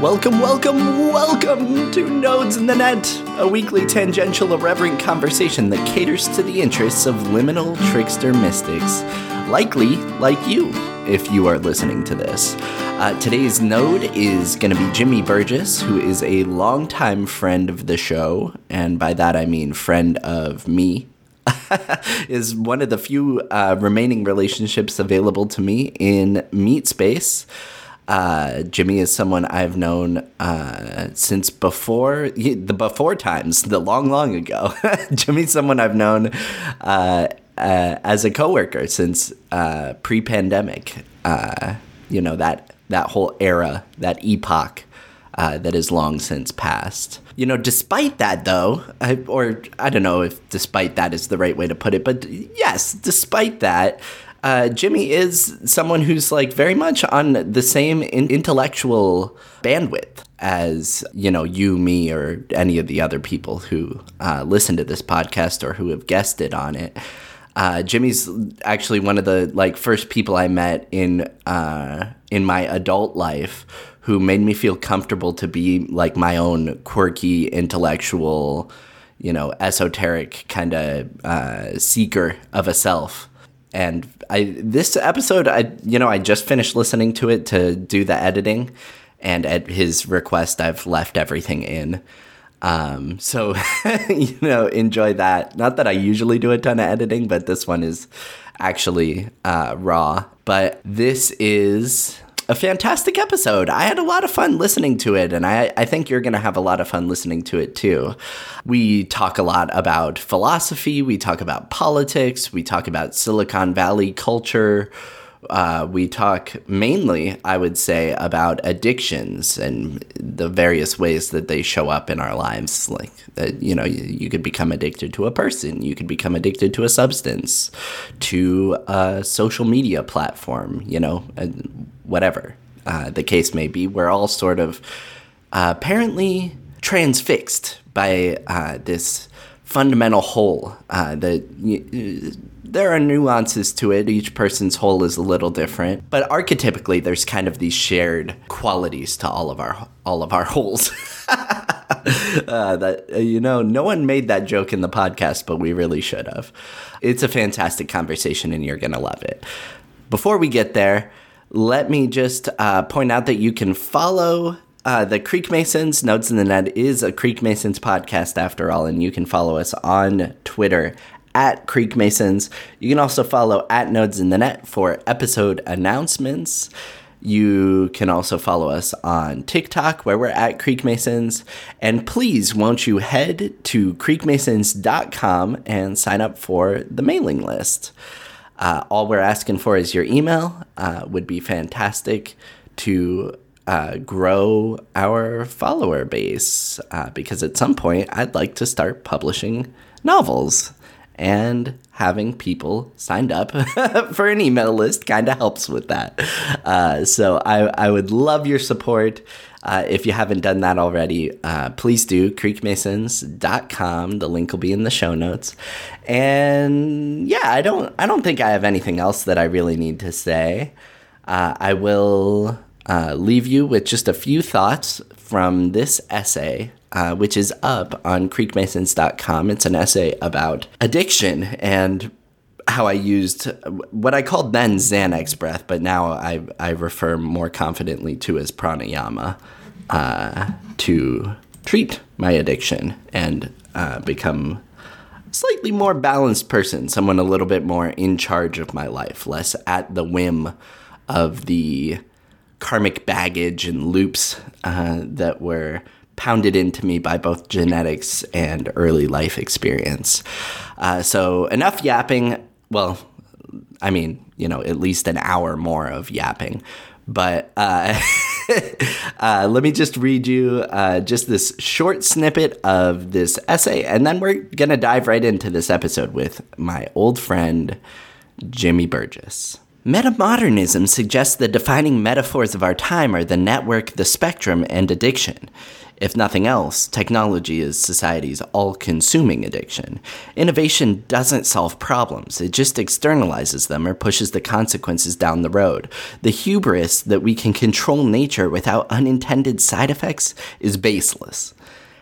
Welcome, welcome, welcome to Nodes in the Net, a weekly tangential irreverent conversation that caters to the interests of liminal trickster mystics, likely like you, if you are listening to this. Uh, today's node is going to be Jimmy Burgess, who is a longtime friend of the show, and by that I mean friend of me. is one of the few uh, remaining relationships available to me in Meat Space. Uh, Jimmy is someone I've known uh, since before the before times, the long, long ago. Jimmy's someone I've known uh, uh as a coworker since uh, pre-pandemic. Uh, you know that that whole era, that epoch. that is long since passed. You know, despite that, though, I, or I don't know if despite that is the right way to put it, but yes, despite that, uh, Jimmy is someone who's like very much on the same in- intellectual bandwidth as you know you, me, or any of the other people who uh, listen to this podcast or who have guested on it. Uh, Jimmy's actually one of the like first people I met in uh, in my adult life who made me feel comfortable to be like my own quirky intellectual, you know, esoteric kind of uh, seeker of a self and I this episode I you know I just finished listening to it to do the editing. And at his request I've left everything in. Um, so you know enjoy that. Not that I usually do a ton of editing but this one is actually uh, raw. But this is a fantastic episode. I had a lot of fun listening to it, and I, I think you're going to have a lot of fun listening to it too. We talk a lot about philosophy, we talk about politics, we talk about Silicon Valley culture. Uh, we talk mainly, I would say, about addictions and the various ways that they show up in our lives. Like, that, you know, you, you, could become addicted to a person, you could become addicted to a substance, to a social media platform, you know, whatever uh, the case may be. We're all sort of uh, apparently transfixed by uh, this fundamental hole uh, that there are nuances to it. Each person's hole is a little different, but archetypically, there's kind of these shared qualities to all of our all of our holes. uh, that uh, you know, no one made that joke in the podcast, but we really should have. It's a fantastic conversation, and you're gonna love it. Before we get there, let me just uh, point out that you can follow uh, the Creek Masons. Nodes in the Net is a Creek Masons podcast after all, and you can follow us on Twitter at Creek Masons. You can also follow at Nodes in the Net for episode announcements. You can also follow us on TikTok where we're at Creek Masons. And please, won't you head to creekmasons.com and sign up for the mailing list? Uh, all we're asking for is your email. Uh, would be fantastic to uh, grow our follower base uh, because at some point I'd like to start publishing novels and having people signed up for an email list kind of helps with that. Uh, so I, I would love your support. Uh, if you haven't done that already, uh, please do creekmasons.com. The link will be in the show notes. And yeah, I don't I don't think I have anything else that I really need to say. Uh, I will uh, leave you with just a few thoughts from this essay uh, which is up on creekmasons.com. It's an essay about addiction and how I used what I called then Xanax breath, but now I, I refer more confidently to as pranayama uh, to treat my addiction and uh, become slightly more balanced person, someone a little bit more in charge of my life, less at the whim of the karmic baggage and loops uh, that were pounded into me by both genetics and early life experience. Uh, so, enough yapping. Well, I mean, you know, at least an hour more of yapping. But uh, uh, let me just read you uh, just this short snippet of this essay, and then we're going to dive right into this episode with my old friend, Jimmy Burgess. Metamodernism suggests the defining metaphors of our time are the network, the spectrum, and addiction. If nothing else, technology is society's all consuming addiction. Innovation doesn't solve problems, it just externalizes them or pushes the consequences down the road. The hubris that we can control nature without unintended side effects is baseless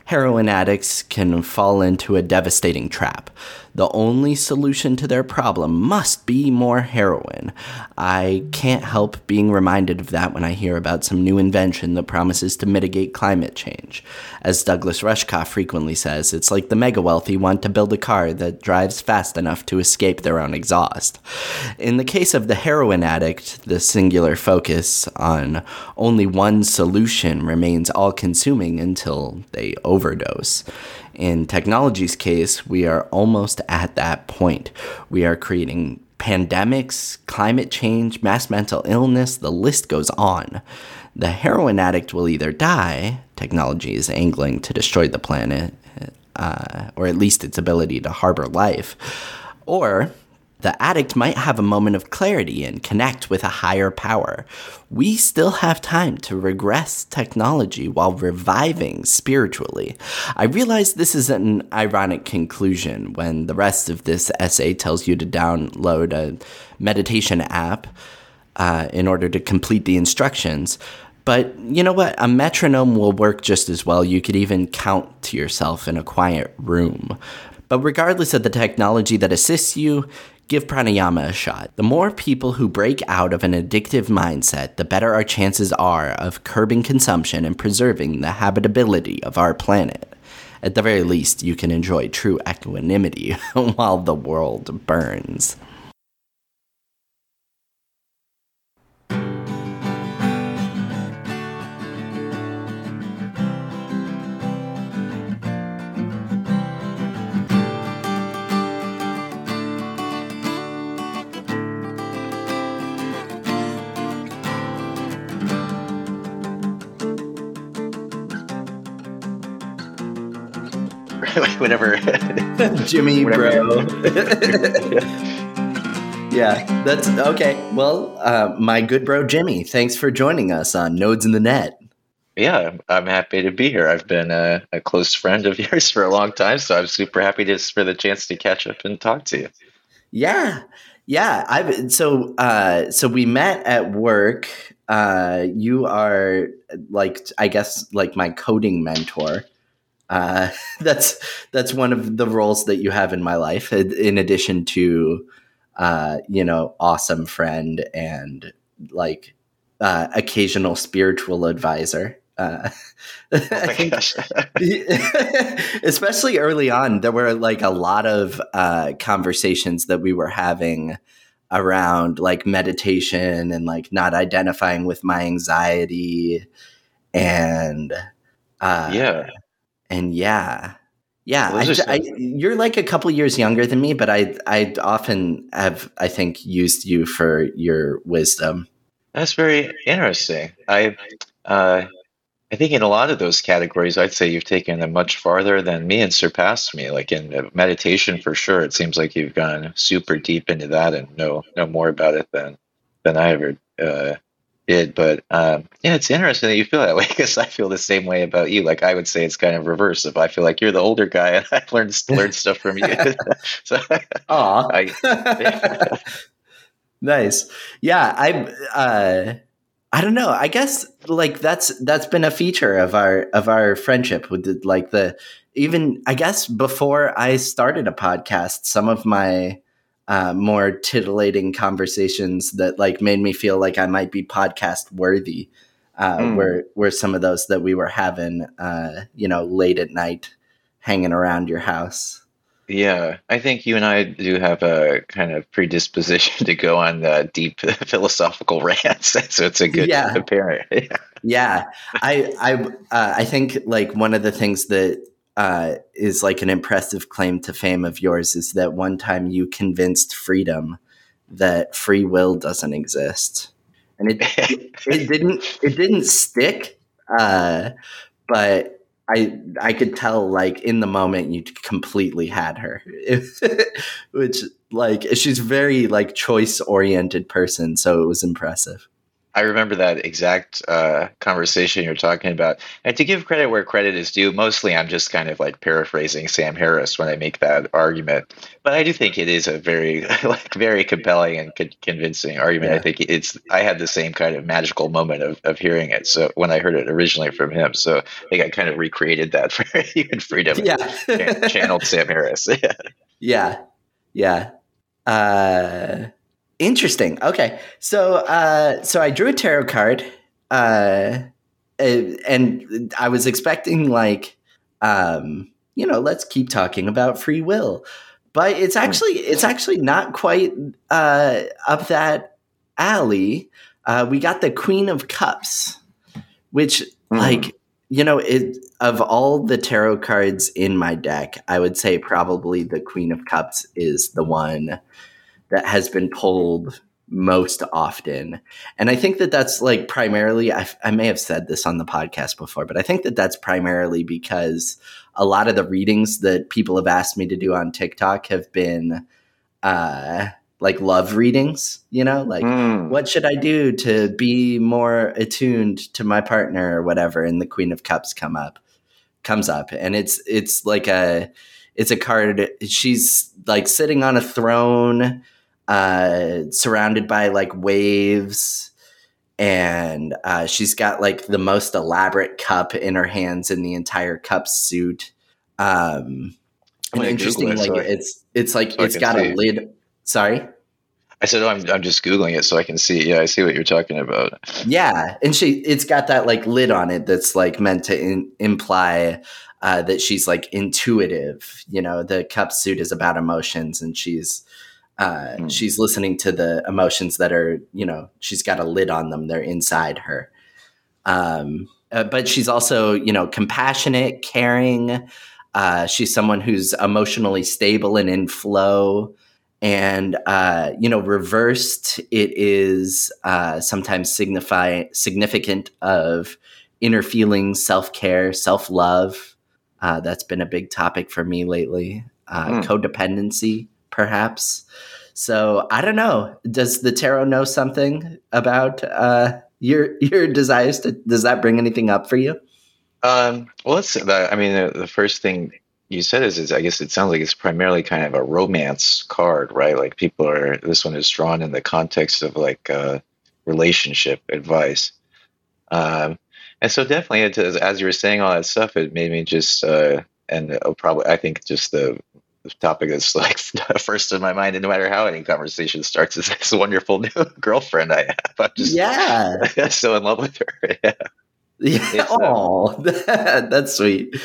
heroin addicts can fall into a devastating trap. The only solution to their problem must be more heroin. I can't help being reminded of that when I hear about some new invention that promises to mitigate climate change. As Douglas Rushkoff frequently says, it's like the mega wealthy want to build a car that drives fast enough to escape their own exhaust. In the case of the heroin addict, the singular focus on only one solution remains all consuming until they overdose. In technology's case, we are almost at that point. We are creating pandemics, climate change, mass mental illness, the list goes on. The heroin addict will either die, technology is angling to destroy the planet, uh, or at least its ability to harbor life, or the addict might have a moment of clarity and connect with a higher power. We still have time to regress technology while reviving spiritually. I realize this is an ironic conclusion when the rest of this essay tells you to download a meditation app uh, in order to complete the instructions. But you know what? A metronome will work just as well. You could even count to yourself in a quiet room. But regardless of the technology that assists you, give pranayama a shot. The more people who break out of an addictive mindset, the better our chances are of curbing consumption and preserving the habitability of our planet. At the very least, you can enjoy true equanimity while the world burns. Whenever Jimmy, bro. yeah, that's okay. Well, uh, my good bro Jimmy, thanks for joining us on Nodes in the Net. Yeah, I'm happy to be here. I've been a, a close friend of yours for a long time, so I'm super happy to, for the chance to catch up and talk to you. Yeah, yeah. I've so uh, so we met at work. Uh, you are like I guess like my coding mentor. Uh, that's that's one of the roles that you have in my life, in addition to uh, you know, awesome friend and like uh, occasional spiritual advisor. Uh, oh think, especially early on, there were like a lot of uh, conversations that we were having around like meditation and like not identifying with my anxiety and uh, yeah and yeah, yeah, I, I, you're like a couple years younger than me, but I I often have I think used you for your wisdom. That's very interesting. I uh, I think in a lot of those categories, I'd say you've taken them much farther than me and surpassed me. Like in meditation, for sure, it seems like you've gone super deep into that and know know more about it than than I ever uh, did. But um, yeah, it's interesting that you feel that way because I feel the same way about you. Like I would say it's kind of reverse. If I feel like you're the older guy and I've learned learned stuff from you. so, Aw. I, yeah. nice. Yeah, I uh, I don't know. I guess like that's that's been a feature of our of our friendship with the, like the even I guess before I started a podcast, some of my uh, more titillating conversations that like made me feel like I might be podcast worthy. Uh, mm. Were were some of those that we were having, uh, you know, late at night, hanging around your house. Yeah, I think you and I do have a kind of predisposition to go on the deep philosophical rants, so it's a good yeah. compare. yeah. yeah, I I uh, I think like one of the things that uh, is like an impressive claim to fame of yours is that one time you convinced freedom that free will doesn't exist, and it it, didn't it didn't stick, uh, but I I could tell like in the moment you completely had her, which like she's very like choice oriented person, so it was impressive. I remember that exact uh, conversation you're talking about. And to give credit where credit is due, mostly I'm just kind of like paraphrasing Sam Harris when I make that argument. But I do think it is a very, like, very compelling and con- convincing argument. Yeah. I think it's. I had the same kind of magical moment of, of hearing it. So when I heard it originally from him, so I think I kind of recreated that for Human Freedom. Yeah, channeled Sam Harris. yeah, yeah. Uh, Interesting. Okay. So uh so I drew a tarot card uh and I was expecting like um you know, let's keep talking about free will. But it's hmm. actually it's actually not quite uh up that alley. Uh we got the Queen of Cups, which mm. like you know, it of all the tarot cards in my deck, I would say probably the Queen of Cups is the one that has been pulled most often. And I think that that's like primarily, I, I, may have said this on the podcast before, but I think that that's primarily because a lot of the readings that people have asked me to do on TikTok have been uh, like love readings, you know, like mm. what should I do to be more attuned to my partner or whatever? And the Queen of Cups come up, comes up. And it's, it's like a, it's a card. She's like sitting on a throne uh, surrounded by like waves and uh, she's got like the most elaborate cup in her hands in the entire cup suit. Um, and interesting, it, like so it's it's like so it's got a lid. Sorry, I said oh, I'm I'm just googling it so I can see. Yeah, I see what you're talking about. Yeah, and she it's got that like lid on it that's like meant to in, imply uh, that she's like intuitive. You know, the cup suit is about emotions, and she's uh, mm. She's listening to the emotions that are, you know, she's got a lid on them. They're inside her. Um, uh, but she's also, you know, compassionate, caring. Uh, she's someone who's emotionally stable and in flow. And, uh, you know, reversed, it is uh, sometimes signify, significant of inner feelings, self care, self love. Uh, that's been a big topic for me lately. Mm. Codependency perhaps. So I don't know. Does the tarot know something about uh, your your desires? To, does that bring anything up for you? Um, well, let's. I mean, the, the first thing you said is, is I guess it sounds like it's primarily kind of a romance card, right? Like people are. This one is drawn in the context of like uh, relationship advice. Um, and so definitely, it, as you were saying all that stuff, it made me just uh, and uh, probably I think just the topic that's like first in my mind, and no matter how any conversation starts, is this wonderful new girlfriend I have. I'm just yeah, so in love with her. Yeah, yeah. Oh, um, that's sweet.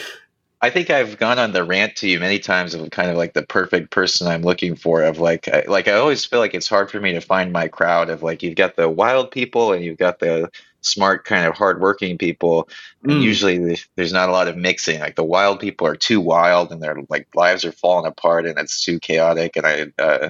I think I've gone on the rant to you many times of kind of like the perfect person I'm looking for. Of like, I, like I always feel like it's hard for me to find my crowd. Of like, you've got the wild people and you've got the smart kind of hardworking people. And mm. usually there's not a lot of mixing. Like the wild people are too wild and their like lives are falling apart and it's too chaotic and i uh,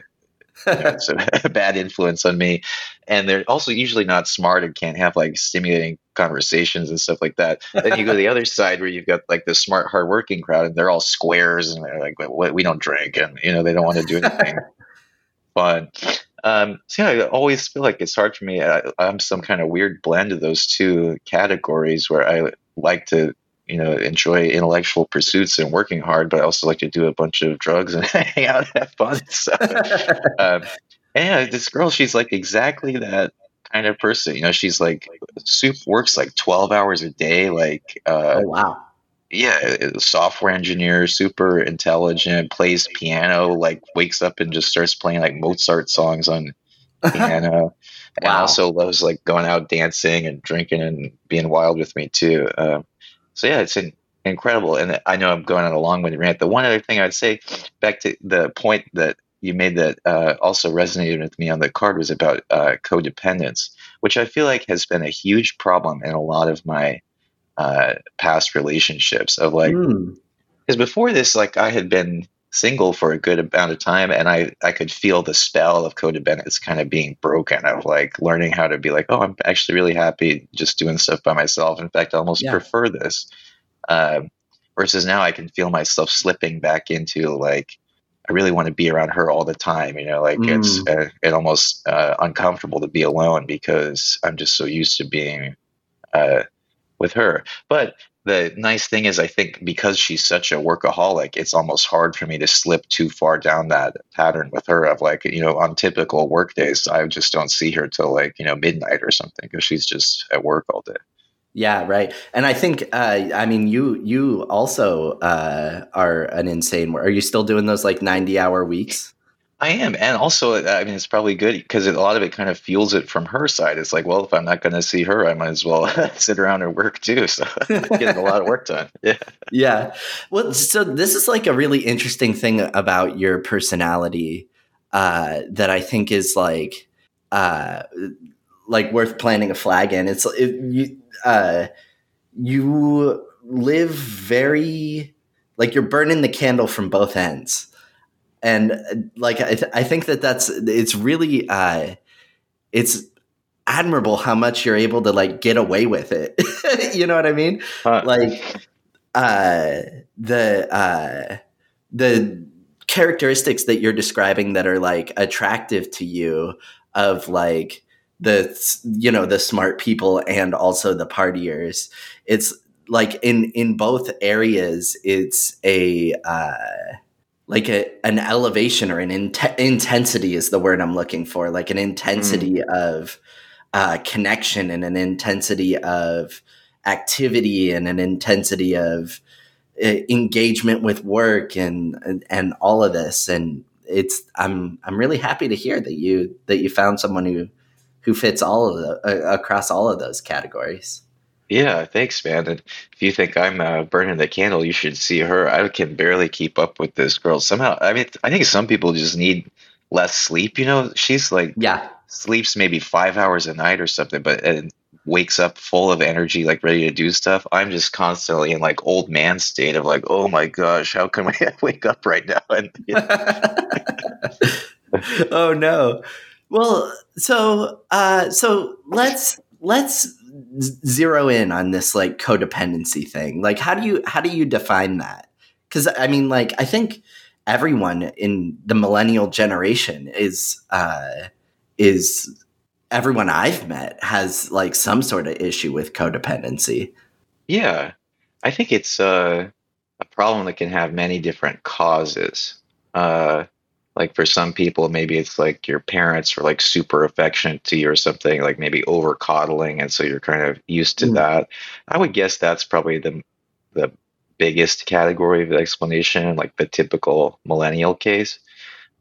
you know, it's a bad influence on me. And they're also usually not smart and can't have like stimulating conversations and stuff like that. Then you go to the other side where you've got like the smart hardworking crowd and they're all squares and they're like we don't drink and you know they don't want to do anything fun um, so yeah, I always feel like it's hard for me. I, I'm some kind of weird blend of those two categories where I like to, you know, enjoy intellectual pursuits and working hard, but I also like to do a bunch of drugs and hang out and have fun. So, um, and this girl, she's like exactly that kind of person. You know, she's like soup works like 12 hours a day. Like, uh, oh, wow yeah, software engineer, super intelligent, plays piano, like wakes up and just starts playing like Mozart songs on piano. wow. And also loves like going out dancing and drinking and being wild with me too. Um, so yeah, it's an, incredible. And I know I'm going on a long winded rant. The one other thing I'd say back to the point that you made that uh, also resonated with me on the card was about uh, codependence, which I feel like has been a huge problem in a lot of my uh, past relationships of like because mm. before this like i had been single for a good amount of time and i i could feel the spell of codependence kind of being broken of like learning how to be like oh i'm actually really happy just doing stuff by myself in fact i almost yeah. prefer this um, versus now i can feel myself slipping back into like I really want to be around her all the time. You know, like mm. it's uh, it almost uh, uncomfortable to be alone because I'm just so used to being uh, with her. But the nice thing is, I think because she's such a workaholic, it's almost hard for me to slip too far down that pattern with her. Of like, you know, on typical work days, I just don't see her till like you know midnight or something because she's just at work all day. Yeah, right. And I think, uh, I mean, you you also uh, are an insane. Are you still doing those like ninety hour weeks? I am, and also, I mean, it's probably good because a lot of it kind of fuels it from her side. It's like, well, if I'm not going to see her, I might as well sit around and work too. So getting a lot of work done. Yeah, yeah. Well, so this is like a really interesting thing about your personality uh, that I think is like, uh, like worth planting a flag in. It's it, you, uh, you live very like you're burning the candle from both ends and uh, like I, th- I think that that's it's really uh, it's admirable how much you're able to like get away with it. you know what I mean? Huh. Like uh, the uh, the characteristics that you're describing that are like attractive to you of like the you know the smart people and also the partiers it's like in in both areas it's a uh like a an elevation or an in- intensity is the word I'm looking for, like an intensity mm. of uh, connection and an intensity of activity and an intensity of uh, engagement with work and, and and all of this. And it's I'm I'm really happy to hear that you that you found someone who who fits all of the uh, across all of those categories. Yeah, thanks, man. And if you think I'm uh, burning the candle, you should see her. I can barely keep up with this girl. Somehow, I mean, I think some people just need less sleep. You know, she's like, yeah, sleeps maybe five hours a night or something, but and wakes up full of energy, like ready to do stuff. I'm just constantly in like old man state of like, oh my gosh, how can I wake up right now? And you know. oh no. Well, so uh, so let's let's zero in on this like codependency thing. Like how do you how do you define that? Cuz I mean like I think everyone in the millennial generation is uh is everyone I've met has like some sort of issue with codependency. Yeah. I think it's uh, a problem that can have many different causes. Uh like for some people maybe it's like your parents were like super affectionate to you or something like maybe over coddling and so you're kind of used to mm. that. I would guess that's probably the the biggest category of explanation like the typical millennial case.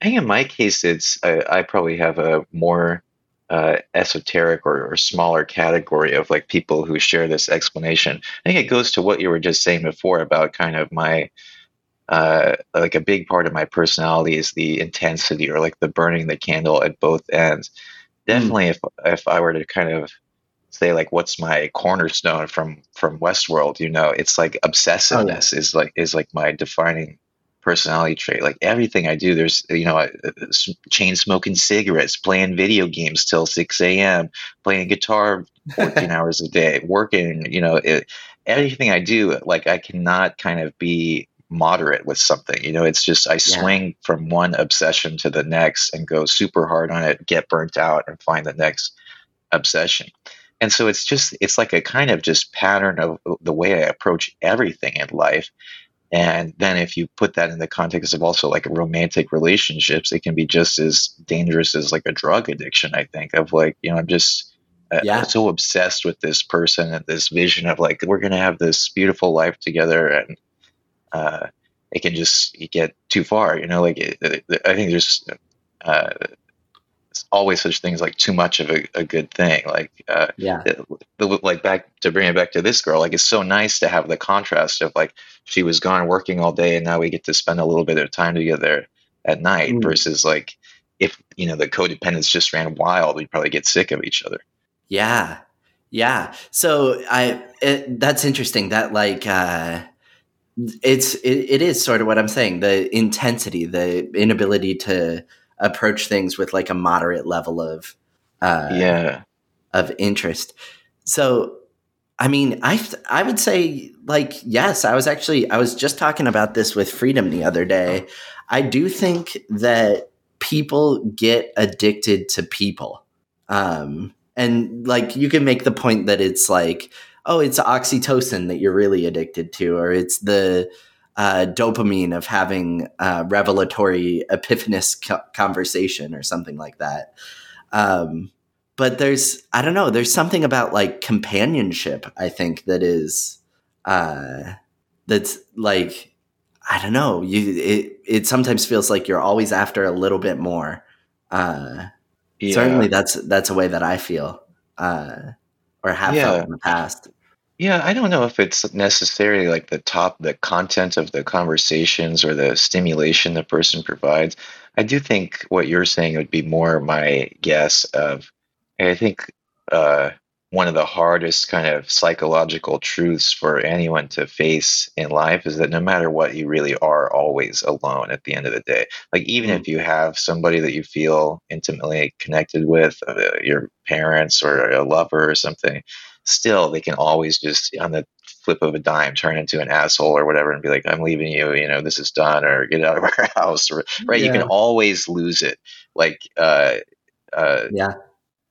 I think in my case it's i, I probably have a more uh, esoteric or, or, smaller category of like people who share this explanation. I think it goes to what you were just saying before about kind of my uh, like a big part of my personality is the intensity or like the burning the candle at both ends. Hmm. Definitely, mm. if if I were to kind of say like what's my cornerstone from from Westworld, you know, it's like obsessiveness oh, yeah. is like is like my defining personality trait. Like everything I do, there's you know, uh, chain smoking cigarettes, playing video games till six a.m., playing guitar fourteen hours a day, working. You know, it, everything I do, like I cannot kind of be moderate with something. You know, it's just I swing yeah. from one obsession to the next and go super hard on it, get burnt out, and find the next obsession. And so it's just it's like a kind of just pattern of the way I approach everything in life. And then if you put that in the context of also like romantic relationships, it can be just as dangerous as like a drug addiction, I think, of like, you know, I'm just uh, yeah. so obsessed with this person and this vision of like, we're going to have this beautiful life together. And uh, it can just get too far. You know, like it, it, I think there's uh, always such things like too much of a, a good thing. Like uh, yeah, the, like back to bring it back to this girl. Like it's so nice to have the contrast of like she was gone working all day and now we get to spend a little bit of time together at night mm. versus like if you know the codependence just ran wild, we'd probably get sick of each other. Yeah, yeah. So I it, that's interesting. That like. uh it's it, it is sort of what i'm saying the intensity the inability to approach things with like a moderate level of uh yeah. of interest. So i mean i i would say like yes i was actually i was just talking about this with freedom the other day. I do think that people get addicted to people. Um, and like you can make the point that it's like, oh, it's oxytocin that you're really addicted to, or it's the uh, dopamine of having a revelatory epiphanous co- conversation or something like that. Um, but there's, I don't know, there's something about like companionship, I think, that is, uh, that's like, I don't know, you, it, it sometimes feels like you're always after a little bit more. Uh, yeah. Certainly, that's that's a way that I feel, uh, or have yeah. felt in the past. Yeah, I don't know if it's necessarily like the top, the content of the conversations or the stimulation the person provides. I do think what you're saying would be more my guess of. I think uh, one of the hardest kind of psychological truths for anyone to face in life is that no matter what, you really are always alone at the end of the day. Like, even mm-hmm. if you have somebody that you feel intimately connected with, uh, your parents or a lover or something, still they can always just, on the flip of a dime, turn into an asshole or whatever and be like, I'm leaving you, you know, this is done, or get out of our house, or, right? Yeah. You can always lose it. Like, uh, uh, yeah.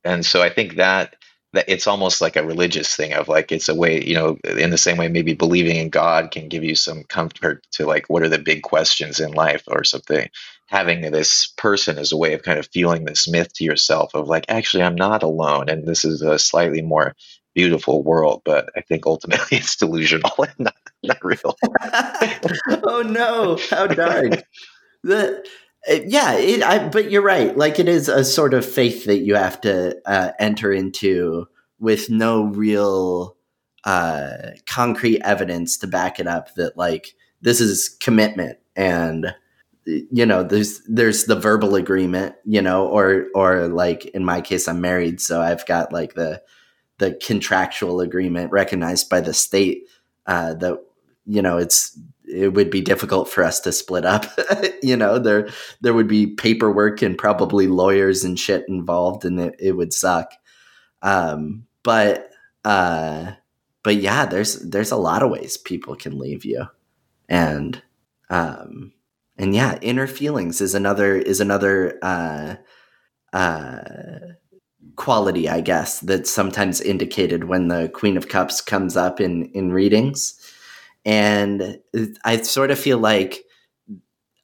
And so I think that that it's almost like a religious thing of like it's a way you know in the same way maybe believing in god can give you some comfort to like what are the big questions in life or something. Having this person as a way of kind of feeling this myth to yourself of like actually i'm not alone and this is a slightly more beautiful world but i think ultimately it's delusional and not, not real. Oh no. How dark. The yeah it, I, but you're right. Like it is a sort of faith that you have to uh, enter into with no real uh, concrete evidence to back it up that like this is commitment and you know there's there's the verbal agreement you know or or like in my case i'm married so i've got like the the contractual agreement recognized by the state uh, that you know it's it would be difficult for us to split up. you know, there there would be paperwork and probably lawyers and shit involved, and it, it would suck. Um, but uh, but yeah, there's there's a lot of ways people can leave you, and um, and yeah, inner feelings is another is another uh, uh, quality, I guess, that's sometimes indicated when the Queen of Cups comes up in in readings and I sort of feel like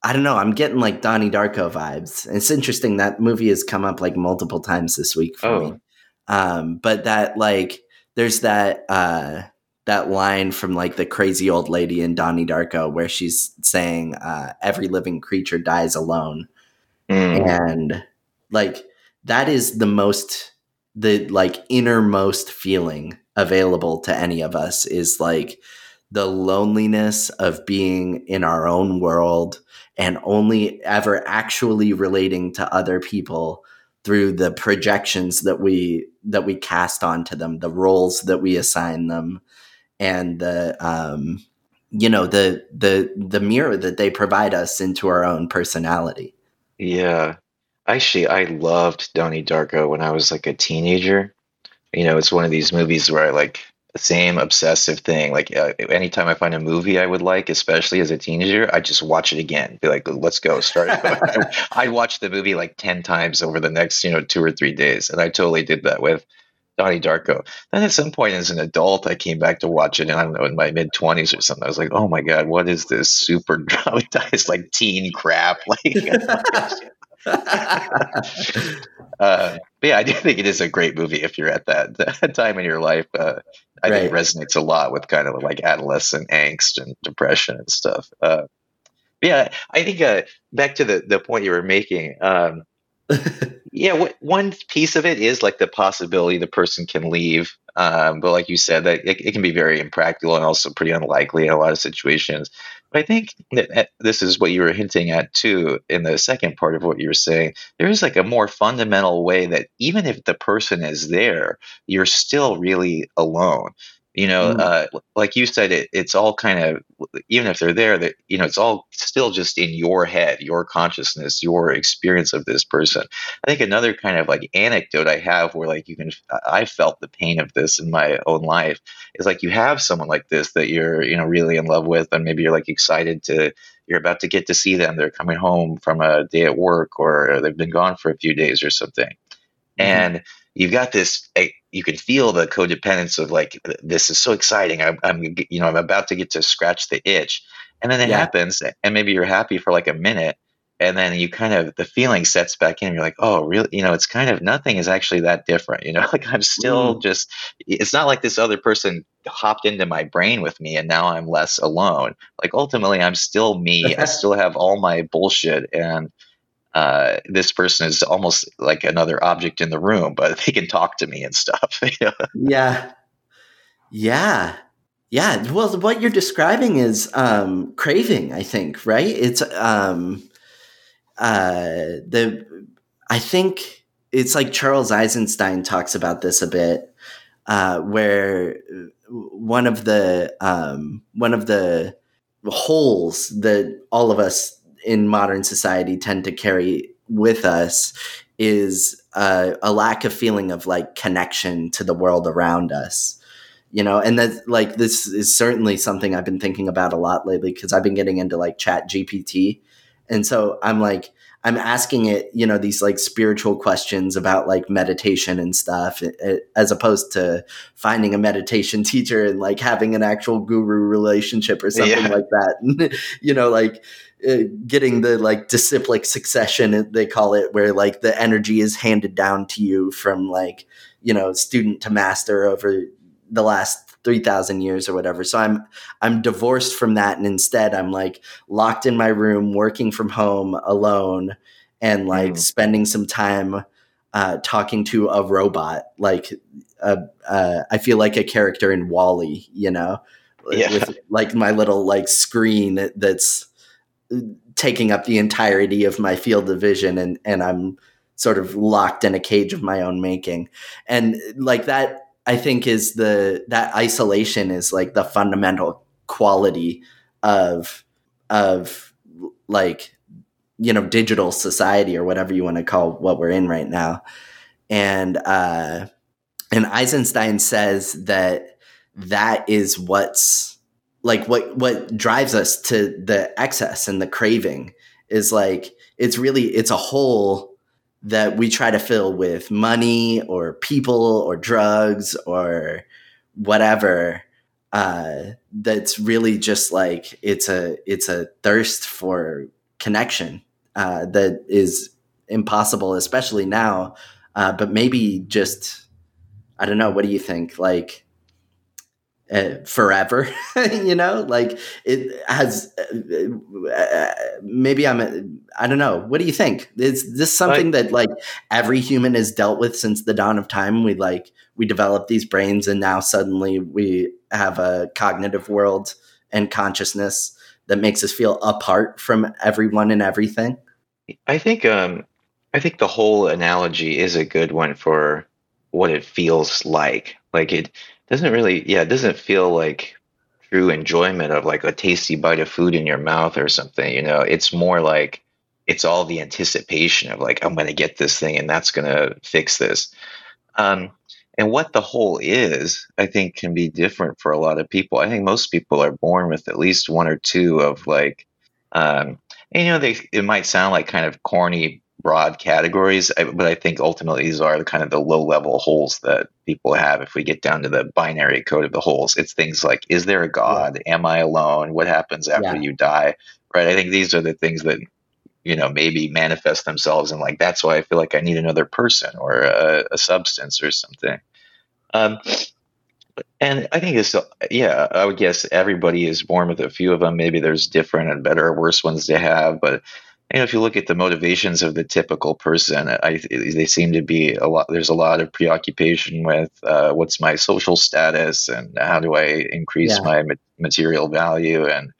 I don't know. I'm getting like Donnie Darko vibes. It's interesting that movie has come up like multiple times this week for oh. me. Um, but that like there's that uh, that line from like the crazy old lady in Donnie Darko where she's saying uh, every living creature dies alone, mm. and like that is the most the like innermost feeling available to any of us is like the loneliness of being in our own world and only ever actually relating to other people through the projections that we that we cast onto them the roles that we assign them and the um you know the the the mirror that they provide us into our own personality. Yeah. Actually i loved donnie darko when i was like a teenager. You know it's one of these movies where i like same obsessive thing. Like uh, anytime I find a movie I would like, especially as a teenager, I just watch it again. Be like, let's go, start. I watched the movie like ten times over the next, you know, two or three days, and I totally did that with Donnie Darko. Then at some point as an adult, I came back to watch it, and I don't know, in my mid twenties or something, I was like, oh my god, what is this super dramatized like teen crap? Like. uh, but yeah, I do think it is a great movie if you're at that, that time in your life. Uh, I right. think it resonates a lot with kind of like adolescent angst and depression and stuff. Uh, yeah, I think uh, back to the, the point you were making. Um, yeah, w- one piece of it is like the possibility the person can leave. Um, but like you said, that it, it, can be very impractical and also pretty unlikely in a lot of situations. But I think that this is what you were hinting at too in the second part of what you were saying. There is like a more fundamental way that even if the person is there, you're still really alone. You know mm. uh, like you said it, it's all kind of even if they're there that you know it's all still just in your head your consciousness your experience of this person i think another kind of like anecdote i have where like you can i felt the pain of this in my own life is like you have someone like this that you're you know really in love with and maybe you're like excited to you're about to get to see them they're coming home from a day at work or they've been gone for a few days or something mm-hmm. and you've got this you can feel the codependence of like this is so exciting. I'm, I'm you know i'm about to get to scratch the itch. And then it yeah. happens and maybe you're happy for like a minute and then you kind of the feeling sets back in you're like oh really? You know it's kind of nothing is actually that different you know? Like i'm still mm. just it's not like this other person hopped into my brain with me and now i'm less alone. Like ultimately i'm still me. I still have all my bullshit and uh, this person is almost like another object in the room, but they can talk to me and stuff. Yeah. Yeah. Yeah. Well, what you're describing is um, craving, I think, right? It's um, uh, the, I think it's like Charles Eisenstein talks about this a bit, uh, where one of the, um, one of the holes that all of us in modern society tend to carry with us is a lack of feeling of like connection to the world around us you know? And that like this is certainly something i've been thinking about a lot lately because i've been getting into like chat gpt and so i'm like i'm asking it you know these like spiritual questions about like meditation and stuff as opposed to finding a meditation teacher and like having an actual guru relationship or something yeah. like that you know like uh, getting the like disciplic succession they call it where like the energy is handed down to you from like you know student to master over the last 3000 years or whatever so i'm i'm divorced from that and instead i'm like locked in my room working from home alone and like mm. spending some time uh, talking to a robot like uh, uh, i feel like a character in WALL-E you know yeah. with like my little like screen that's taking up the entirety of my field of vision and and I'm sort of locked in a cage of my own making. And like that I think is the that isolation is like the fundamental quality of of like you know digital society or whatever you want to call what we're in right now. And uh and Eisenstein says that that is what's like what what drives us to the excess and the craving is like it's really it's a hole that we try to fill with money or people or drugs or whatever uh, that's really just like it's a it's a thirst for connection uh, that is impossible especially now uh, but maybe just i don't know what do you think? Like uh, forever you know? Like it has uh, uh, maybe i'm I don't know. What do you think? Is this something that like every human has dealt with since the dawn of time? We like we develop these brains and now suddenly we have a cognitive world and consciousness that makes us feel apart from everyone and everything? I think um i think the hole analogy is a good one for what it feels like. Like it doesn't really yeah it doesn't feel like true enjoyment of like a tasty bite of food in your mouth or something you know? It's more like it's all the anticipation of like i'm going to get this thing and that's going to fix this. Um, and what the hole is i think can be different for a lot of people. I think most people are born with at least one or two of like um, and, you know they it might sound like kind of corny broad categories, but I think ultimately these are the kind of the low level holes that people have. If we get down to the binary code of the holes, it's things like: Is there a God? Yeah. Am I alone? What happens after yeah. you die? Right. I think these are the things that you know maybe manifest themselves and like that's why I feel like I need another person or a, a substance or something. Um, and I think it's yeah. I would guess everybody is born with a few of them. Maybe there's different and better or worse ones to have, but you know, if you look at the motivations of the typical person, I, they seem to be a lot. There's a lot of preoccupation with uh, what's my social status and how do I increase yeah. my material value and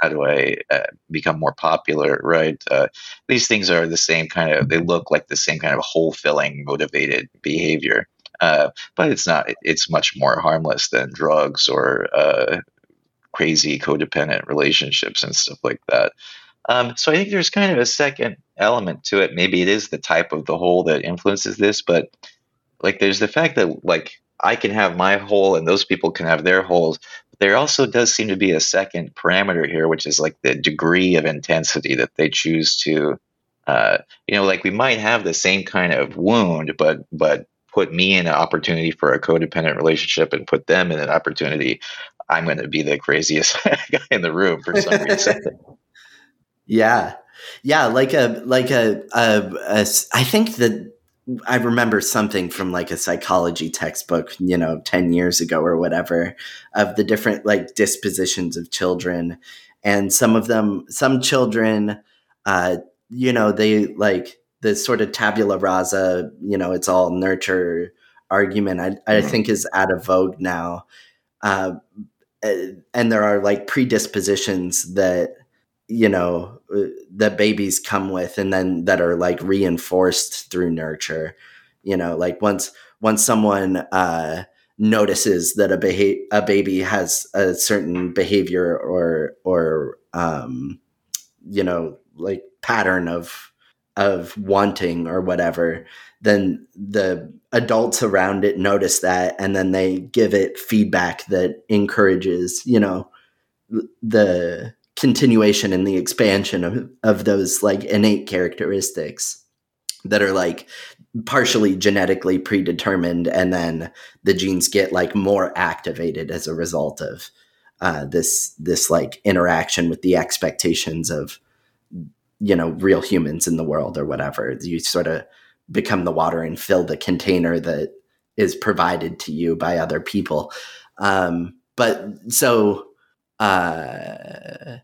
how do I uh, become more popular, right? Uh, these things are the same kind of. They look like the same kind of hole filling, motivated behavior. Uh, but it's not. It's much more harmless than drugs or uh, crazy codependent relationships and stuff like that. Um, so I think there's kind of a second element to it. Maybe it is the type of the hole that influences this, but like there's the fact that like I can have my hole and those people can have their holes. But there also does seem to be a second parameter here, which is like the degree of intensity that they choose to. Uh, you know, like we might have the same kind of wound, but but put me in an opportunity for a codependent relationship and put them in an opportunity. I'm going to be the craziest guy in the room for some reason. yeah, yeah, like a like a, a, a I think that I remember something from like a psychology textbook, you know, 10 years ago or whatever, of the different like dispositions of children. And some of them, some children, uh, you know, they like the sort of tabula rasa, you know, it's all nurture argument, I, I mm-hmm. think is out of vogue now. Uh, and there are like predispositions that you know that babies come with and then that are like reinforced through nurture. You know like once once someone uh notices that a beha- a baby has a certain behavior or or um you know like pattern of of wanting or whatever then the adults around it notice that and then they give it feedback that encourages you know the continuation and the expansion of, of those like innate characteristics that are like partially genetically predetermined and then the genes get like more activated as a result of uh, this this like interaction with the expectations of you know real humans in the world or whatever. You sort of become the water and fill the container that is provided to you by other people. Um, but so uh,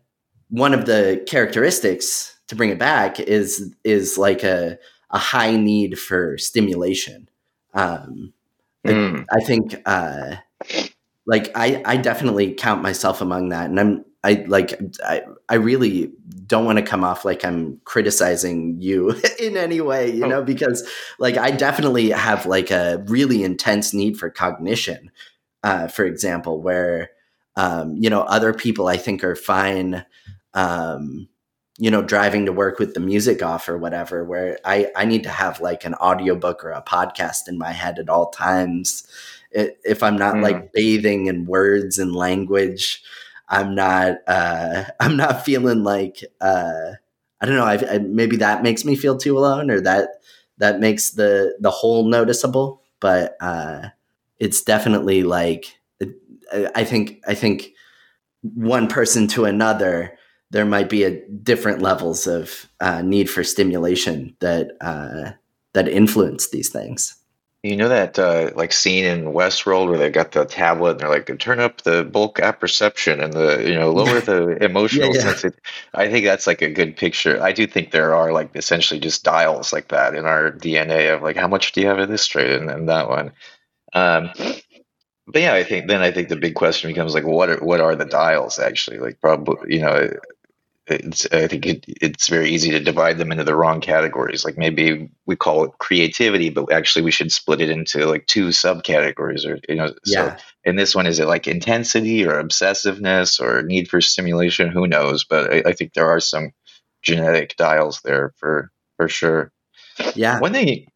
one of the characteristics to bring it back is is like a a high need for stimulation. Um, mm. I think uh, like I I definitely count myself among that, and I'm I like I I really don't want to come off like I'm criticizing you in any way, you oh. know, because like I definitely have like a really intense need for cognition, uh, for example, where um, you know other people I think are fine um, you know, driving to work with the music off or whatever, where I, I need to have like an audiobook or a podcast in my head at all times. It, if I'm not mm. like bathing in words and language, I'm not, uh, I'm not feeling like, uh, I don't know. I, I, maybe that makes me feel too alone or that, that makes the, the whole noticeable, but, uh, it's definitely like, I think, I think one person to another, there might be a different levels of uh, need for stimulation that uh, that influence these things. You know that uh, like scene in Westworld where they got the tablet and they're like, turn up the bulk apperception and the you know lower the emotional yeah, yeah. sensitivity. I think that's like a good picture. I do think there are like essentially just dials like that in our DNA of like how much do you have of this trait and, and that one. Um, but yeah, I think then I think the big question becomes like, what are what are the dials actually? Like, probably you know, it's, I think it, it's very easy to divide them into the wrong categories. Like maybe we call it creativity, but actually we should split it into like two subcategories. Or you know, yeah. so in this one, is it like intensity or obsessiveness or need for stimulation? Who knows? But I, I think there are some genetic dials there for for sure. Yeah. One thing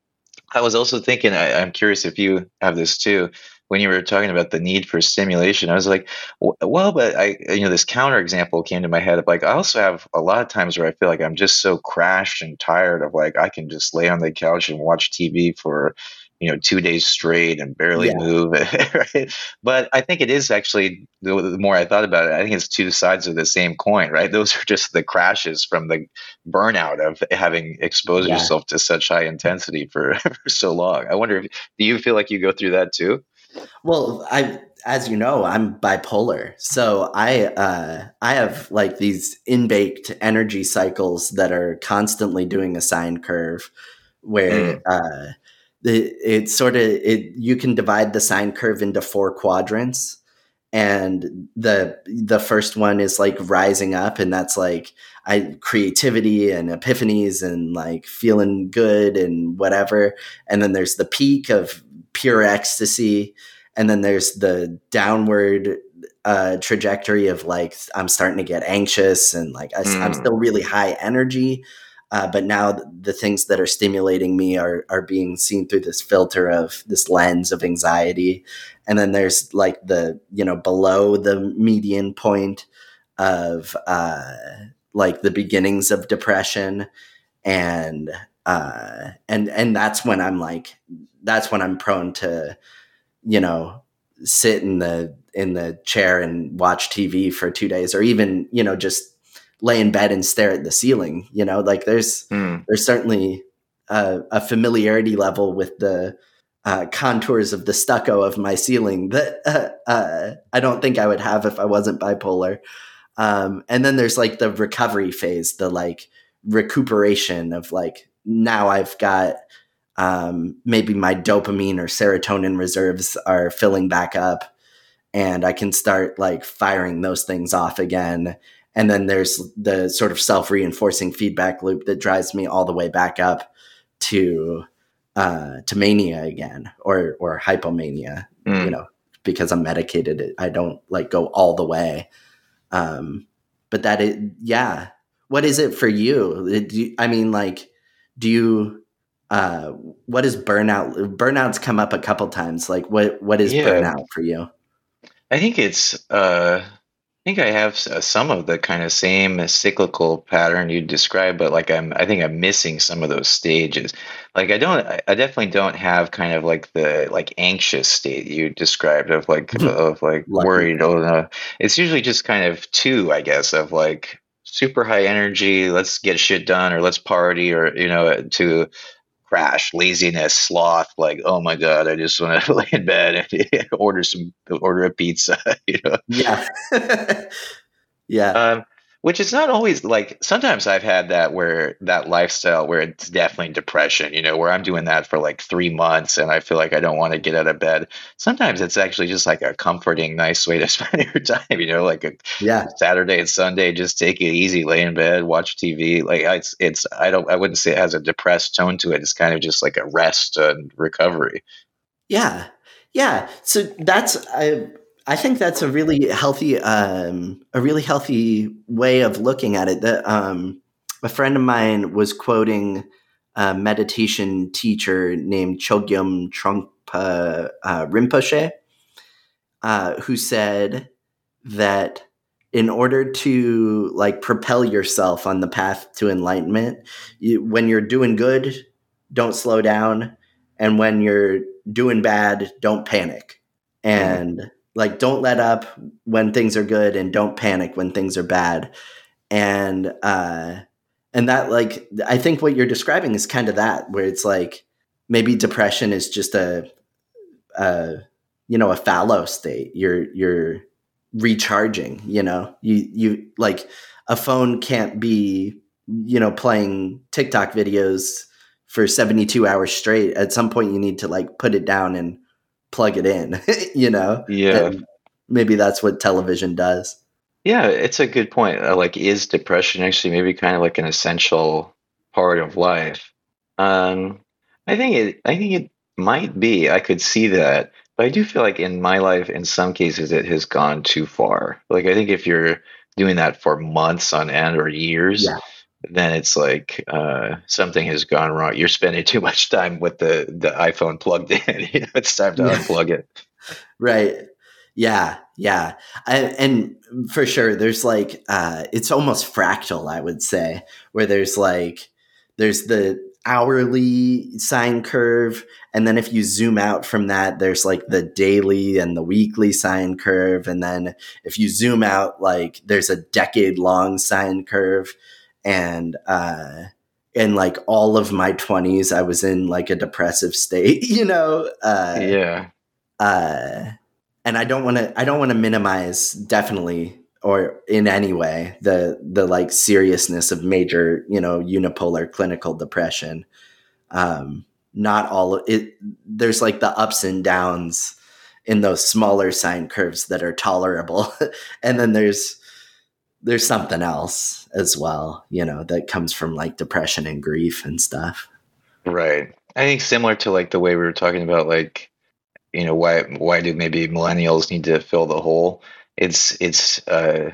I was also thinking, I, I'm curious if you have this too when you were talking about the need for stimulation, I was like, well, but I, you know, this counter example came to my head of like, I also have a lot of times where I feel like I'm just so crashed and tired of like, I can just lay on the couch and watch TV for, you know, two days straight and barely yeah. move. right? But I think it is actually, the, the more I thought about it, I think it's two sides of the same coin, right? Those are just the crashes from the burnout of having exposed yeah. yourself to such high intensity for, for so long. I wonder if, do you feel like you go through that too? Well, I as you know, I'm bipolar. So I uh I have like these inbaked energy cycles that are constantly doing a sine curve where mm. uh the it's sort of it you can divide the sine curve into four quadrants and the the first one is like rising up and that's like i creativity and epiphanies and like feeling good and whatever and then there's the peak of pure ecstasy and then there's the downward uh, trajectory of like I'm starting to get anxious and like I, am hmm. still really high energy, uh, but now the things that are stimulating me are are being seen through this filter of this lens of anxiety, and then there's like the you know below the median point of uh, like the beginnings of depression, and uh, and and that's when I'm like that's when I'm prone to you know sit in the in the chair and watch TV for two days, or even you know just lay in bed and stare at the ceiling. You know, like there's mm. there's certainly a, a, familiarity level with the uh, contours of the stucco of my ceiling that uh, uh, I don't think I would have if I wasn't bipolar. Um, and then there's like the recovery phase, the like recuperation of like now I've got um, maybe my dopamine or serotonin reserves are filling back up and I can start like firing those things off again. And then there's the sort of self reinforcing feedback loop that drives me all the way back up to uh, to mania again or or hypomania. Mm. You know, because I'm medicated, I don't like go all the way. Um, but that it, yeah. What is it for you? you I mean, like, do you uh, what is burnout? Burnout's come up a couple times. Like, what what is yeah. burnout for you? I think it's. Uh, I think I have uh, some of the kind of same cyclical pattern you described, but like I'm, I think I'm missing some of those stages. Like I don't, I definitely don't have kind of like the like anxious state you described of like mm-hmm. of like Lucky. worried. No, it's usually just kind of two, I guess, of like super high energy, let's get shit done, or let's party, or you know, to crash, laziness, sloth, like, oh my God, I just want to lay in bed and order some, order a pizza, you know? Yeah. yeah. Um, which is not always like sometimes I've had that where that lifestyle where it's definitely depression, you know, where I'm doing that for like three months and I feel like I don't want to get out of bed. Sometimes it's actually just like a comforting, nice way to spend your time, you know, like a yeah. Saturday and Sunday, just take it easy, lay in bed, watch TV. Like it's, it's, I don't, I wouldn't say it has a depressed tone to it. It's kind of just like a rest and recovery. Yeah. Yeah. So that's, I, I think that's a really healthy, um, a really healthy way of looking at it. That um, a friend of mine was quoting a meditation teacher named Chogyam Trungpa uh, Rinpoche, uh, who said that in order to like propel yourself on the path to enlightenment, you, when you're doing good, don't slow down, and when you're doing bad, don't panic. And mm like don't let up when things are good and don't panic when things are bad. And uh and that like i think what you're describing is kind of that where it's like maybe depression is just a uh you know a fallow state. You're you're recharging you know? You you like a phone can't be you know playing tiktok videos for 72 hours straight. At some point you need to like put it down and plug it in, you know? Yeah. And maybe that's what television does. Yeah, it's a good point. Uh, like, is depression actually maybe kind of like an essential part of life? Um, I think it. I think it might be. I could see that, but I do feel like in my life, in some cases, it has gone too far. Like, I think if you're doing that for months on end or years, yeah then it's like uh, something has gone wrong. You're spending too much time with the the iPhone plugged in. you know, it's time to unplug it. Right. Yeah. Yeah. I, and for sure, there's like uh, it's almost fractal. I would say where there's like there's the hourly sine curve and then if you zoom out from that there's like the daily and the weekly sine curve and then if you zoom out like there's a decade long sine curve and uh in like all of my 20s i was in like a depressive state you know uh yeah. uh and i don't want to i don't want to minimize definitely or in any way the the like seriousness of major you know unipolar clinical depression. Um not all of it there's like the ups and downs in those smaller sine curves that are tolerable and then there's there's something else as well, you know, that comes from like depression and grief and stuff. Right. I think similar to like the way we were talking about like you know why why do maybe millennials need to fill the hole? It's it's uh,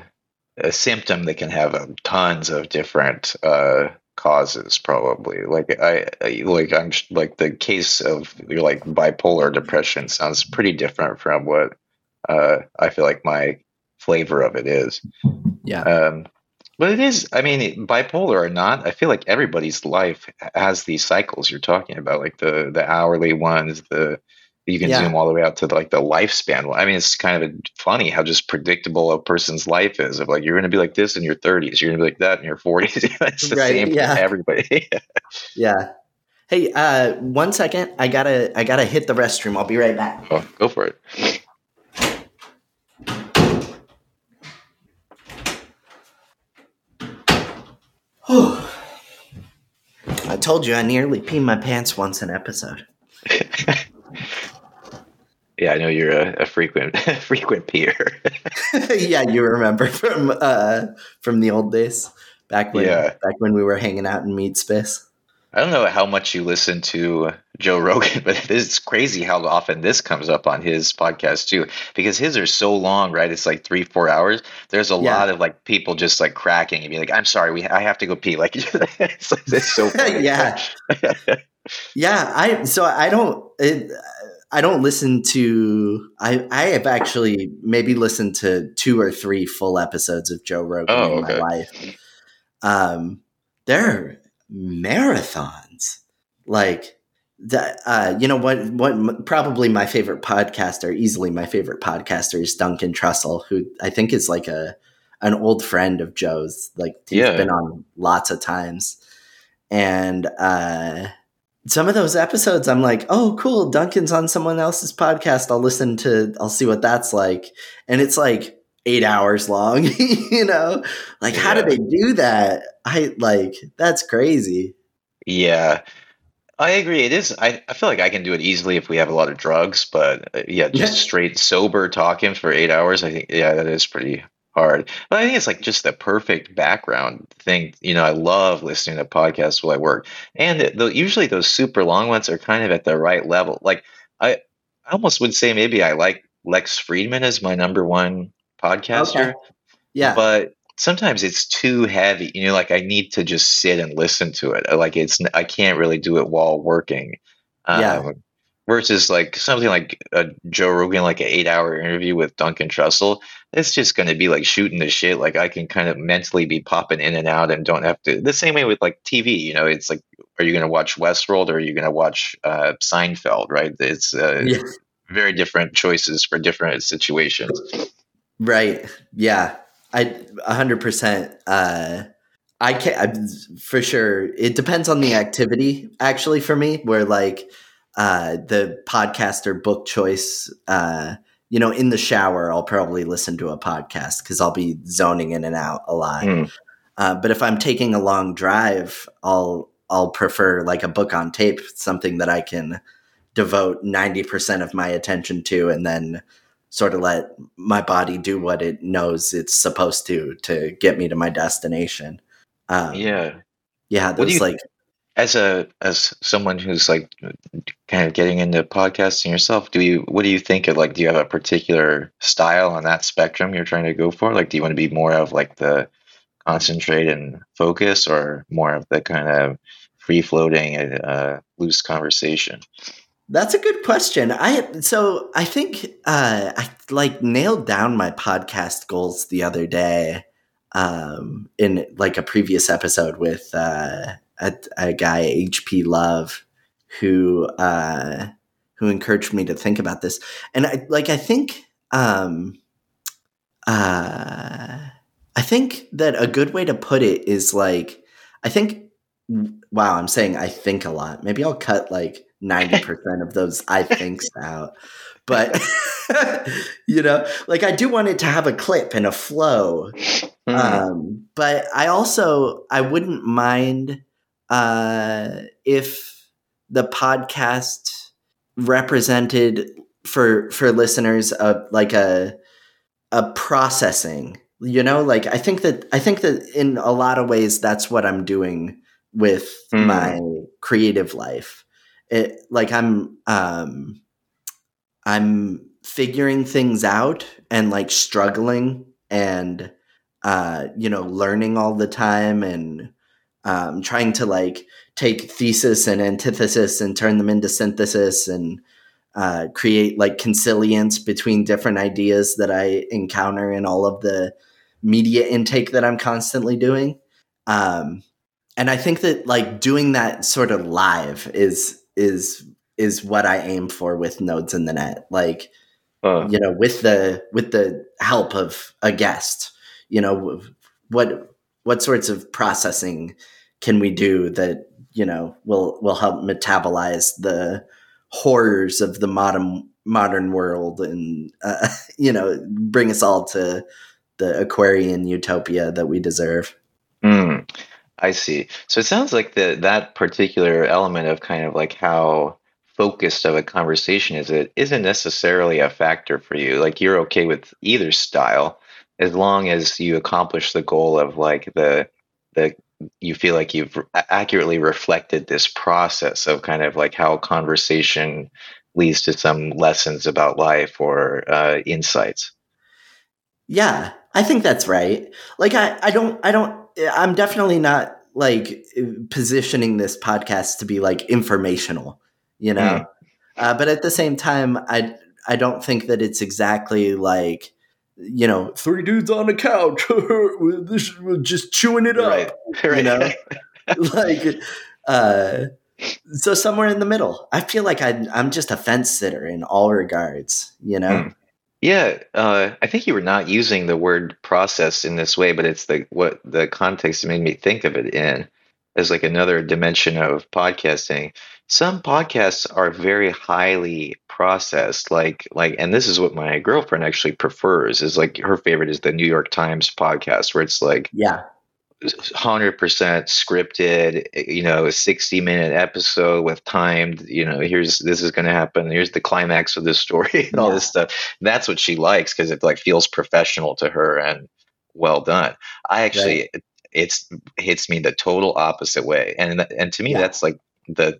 a symptom that can have um, tons of different uh, causes probably like I, I like i'm like the case of like bipolar depression sounds pretty different from what uh i feel like my flavor of it is Yeah. um but it is i mean bipolar or not i feel like everybody's life has these cycles you're talking about like the the hourly ones the you can Yeah. zoom all the way out to like the lifespan. I mean, it's kind of funny how just predictable a person's life is. Of like, you're going to be like this in your 30s, you're going to be like that in your 40s. it's the Right, same yeah. for everybody. Yeah. Hey, uh, one second. I gotta I gotta hit the restroom. I'll be right back. oh, go for it. I told you I nearly peed my pants once an episode. Yeah, I know you're a, a frequent frequent peer. yeah, you remember from uh from the old days back when Yeah. back when we were hanging out in meat space. I don't know how much you listen to Joe Rogan, but it's crazy how often this comes up on his podcast too. Because his are so long, right? It's like three, four hours. There's a Yeah. lot of like people just like cracking and being like, "I'm sorry, we I have to go pee." Like it's, it's so funny. Yeah. Yeah, I so I don't it, I don't listen to I I have actually maybe listened to two or three full episodes of Joe Rogan Oh, in my life. Um they're marathons. Like that uh you know what what probably my favorite podcaster, easily my favorite podcaster is Duncan Trussell who I think is like a an old friend of Joe's. Like he's Yeah. been on lots of times. And uh some of those episodes i'm like oh cool duncan's on someone else's podcast i'll listen to i'll see what that's like and it's like eight hours long you know like how do they do that i like that's crazy Yeah, I agree. It is. I, I feel like I can do it easily if we have a lot of drugs, but uh, yeah, just Yeah. straight sober talking for eight hours. I think yeah, that is pretty hard. But I think it's like just the perfect background thing. You know, I love listening to podcasts while I work, and the, usually those super long ones are kind of at the right level. Like I, I almost would say maybe I like Lex Fridman as my number one podcaster yeah but sometimes it's too heavy you know like i need to just sit and listen to it like it's i can't really do it while working um, Yeah. versus like something like a joe rogan like an eight hour interview with duncan trussell it's just going to be like shooting the shit like i can kind of mentally be popping in and out and don't have to the same way with like tv you know it's like are you going to watch westworld or are you going to watch uh, seinfeld right it's uh, Yeah. very different choices for different situations right yeah i 100% uh i can't I, for sure it depends on the activity actually for me where like uh the podcast or book choice uh you know in the shower i'll probably listen to a podcast because i'll be zoning in and out a lot Hmm. uh, but if i'm taking a long drive i'll i'll prefer like a book on tape something that i can devote 90% of my attention to and then sort of let my body do what it knows it's supposed to to get me to my destination. Um, yeah. yeah What do those you- like as a as someone who's like kind of getting into podcasting yourself do you what do you think of like do you have a particular style on that spectrum you're trying to go for? Like do you want to be more of like the concentrate and focus or more of the kind of free floating and uh, loose conversation That's a good question. I so I think uh, I like nailed down my podcast goals the other day um, in like a previous episode with uh, a, a guy HP Love who uh, who encouraged me to think about this, and I like I think um, uh, I think that a good way to put it is like I think wow I'm saying I think a lot. Maybe I'll cut like 90% of those I thinks out. But you know, like I do want it to have a clip and a flow. Hmm. Um, but I also I wouldn't mind uh if the podcast represented for for listeners uh, like a a processing you know like i think that i think that in a lot of ways that's what i'm doing with Hmm. my creative life it like i'm um I'm figuring things out and like struggling and uh, you know learning all the time and um, trying to like take thesis and antithesis and turn them into synthesis and uh, create like consilience between different ideas that I encounter in all of the media intake that I'm constantly doing. Um, and I think that like doing that sort of live is is is what I aim for with nodes in the net. Like uh. you know, with the with the help of a guest, you know, what what sorts of processing can we do that you know will will help metabolize the horrors of the modern modern world and uh, you know bring us all to the Aquarian utopia that we deserve. Mm, I see. So it sounds like the that particular element of kind of like how focused of a conversation is it isn't necessarily a factor for you. Like you're okay with either style as long as you accomplish the goal of like the the you feel like you've accurately reflected this process of kind of like how conversation leads to some lessons about life or uh, insights. Yeah, I think that's right. Like I, I don't, I don't, I'm definitely not like positioning this podcast to be like informational, you know. Mm. Uh, but at the same time, I, I don't think that it's exactly like you know, three dudes on a couch, just chewing it up, right. You know, like, uh, so somewhere in the middle. I feel like I, I'm just a fence sitter in all regards, you know. Hmm. Yeah, uh, I think you were not using the word process in this way, but it's the what the context made me think of it in as like another dimension of podcasting. Some podcasts are very highly processed like like and this is what my girlfriend actually prefers is like her favorite is the new york times podcast where it's like yeah 100% scripted you know a 60 minute episode with timed you know here's this is going to happen here's the climax of this story and all this stuff that's what she likes because it like feels professional to her and well done i actually right. it, it's hits me the total opposite way and and to me yeah. that's like the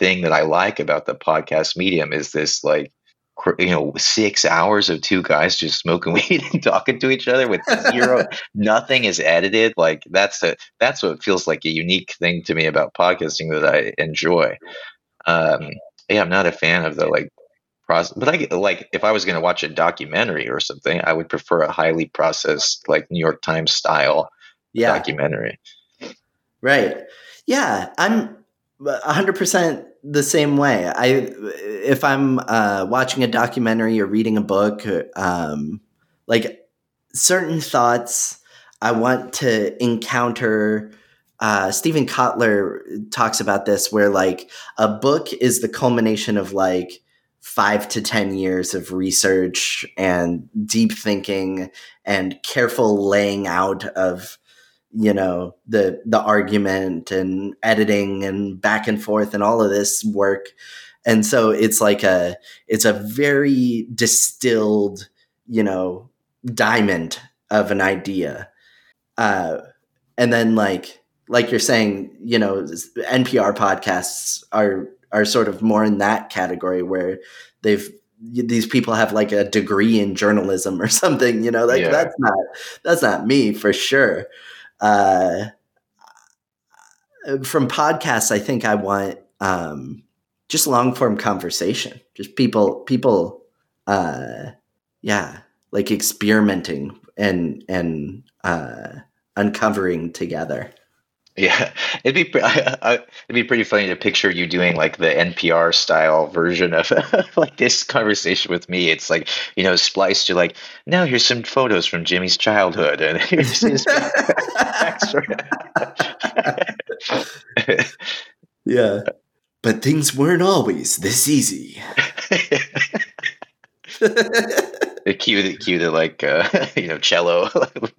thing that I like about the podcast medium is this like you know six hours of two guys just smoking weed and talking to each other with zero nothing is edited like that's a that's what feels like a unique thing to me about podcasting that i enjoy. Um yeah i'm not a fan of the like process but i like if i was going to watch a documentary or something i would prefer a highly processed like new york times style yeah. documentary. Right. Yeah i'm 100% the same way. I if I'm uh, watching a documentary or reading a book, um, like certain thoughts, I want to encounter. Uh, Steven Kotler talks about this, where like a book is the culmination of like five to ten years of research and deep thinking and careful laying out of you know the the argument and editing and back and forth and all of this work. And so it's like a it's a very distilled you know diamond of an idea. Uh and then like like you're saying you know npr podcasts are are sort of more in that category where they've these people have like a degree in journalism or something you know like yeah. that's not that's not me for sure uh, from podcasts, I think I want um, just long form conversation, just people, people, uh, yeah, like experimenting and and uh, uncovering together. Yeah, it'd be I, I, it'd be pretty funny to picture you doing like the NPR style version of like this conversation with me. It's like you know spliced to like now here's some photos from Jimmy's childhood. And here's his yeah, but things weren't always this easy cue the cue the like uh, you know cello.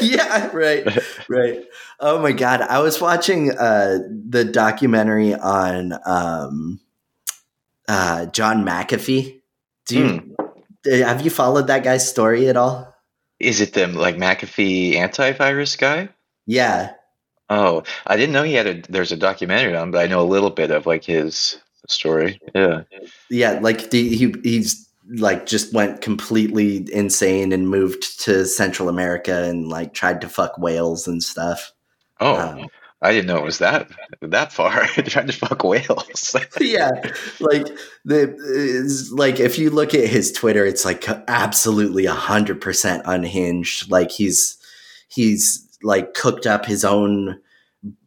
yeah, right, right. Oh my god, I was watching uh, the documentary on um, uh, John McAfee. Do you mm. have you followed that guy's story at all? Is it the like McAfee antivirus guy? Yeah. Oh, I didn't know he had a. There's a documentary on, but I know a little bit of like his story. Yeah. Yeah, like the, he he's like just went completely insane and moved to Central America and like tried to fuck whales and stuff. Oh, um, I didn't know it was that that far. Trying to fuck whales. yeah, like the like if you look at his Twitter, it's like absolutely a hundred percent unhinged. Like he's he's like cooked up his own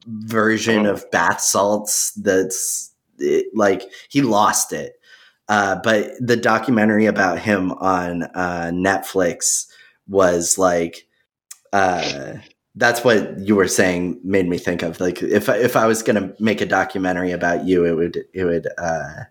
version oh. of bath salts. That's it, like he lost it. Uh, but the documentary about him on uh, Netflix was like. Uh, that's what you were saying made me think of like if if I was gonna make a documentary about you, it would it would uh,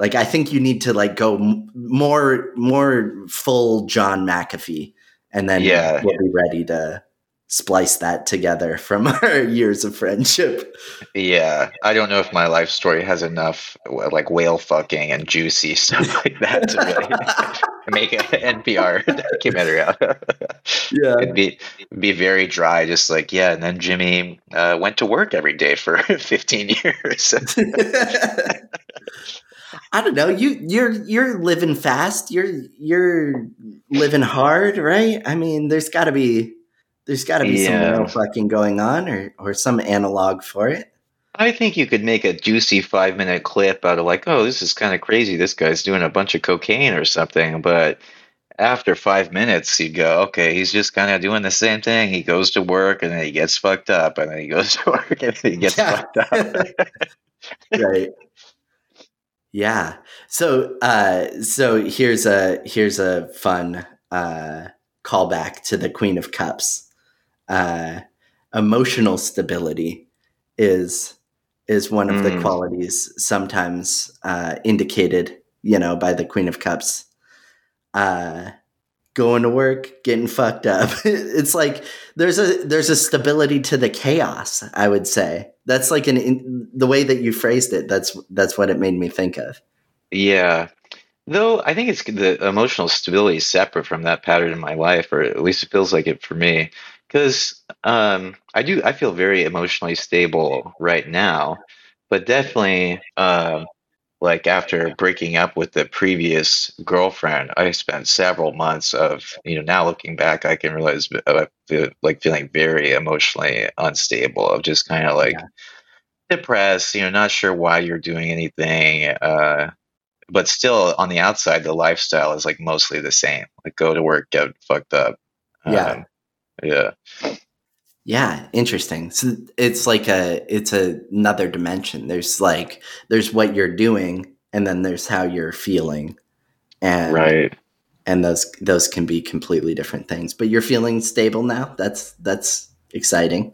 like I think you need to like go m- more more full John McAfee, and then yeah. we'll be ready to splice that together from our years of friendship. Yeah, I don't know if my life story has enough like whale fucking and juicy stuff like that to really make an NPR documentary out. yeah, it'd be be very dry, just like yeah. And then Jimmy uh, went to work every day for 15 years. I don't know. You you're you're living fast. You're you're living hard, right? I mean, there's got to be there's got to be yeah. some real fucking going on, or or some analog for it. I think you could make a juicy five minute clip out of like, oh, this is kind of crazy. This guy's doing a bunch of cocaine or something. But after five minutes, you go, okay, he's just kind of doing the same thing. He goes to work and then he gets fucked up, and then he goes to work and then he gets yeah. fucked up. right. Yeah. So, uh, so here's a here's a fun uh, callback to the Queen of Cups uh, emotional stability is is one of mm. the qualities sometimes uh, indicated, you know, by the Queen of Cups. Uh, going to work, getting fucked up. it's like there's a there's a stability to the chaos. I would say that's like an in, the way that you phrased it. That's that's what it made me think of. Yeah, though I think it's the emotional stability is separate from that pattern in my life, or at least it feels like it for me because um, I do I feel very emotionally stable right now, but definitely um, like after breaking up with the previous girlfriend, I spent several months of you know now looking back, I can realize I feel, like feeling very emotionally unstable of just kind of like yeah. depressed, you know, not sure why you're doing anything. Uh, but still on the outside the lifestyle is like mostly the same like go to work get fucked up yeah um, yeah. Yeah, interesting. So it's like a it's a, another dimension. There's like there's what you're doing and then there's how you're feeling. And Right. And those those can be completely different things. But you're feeling stable now? That's that's exciting.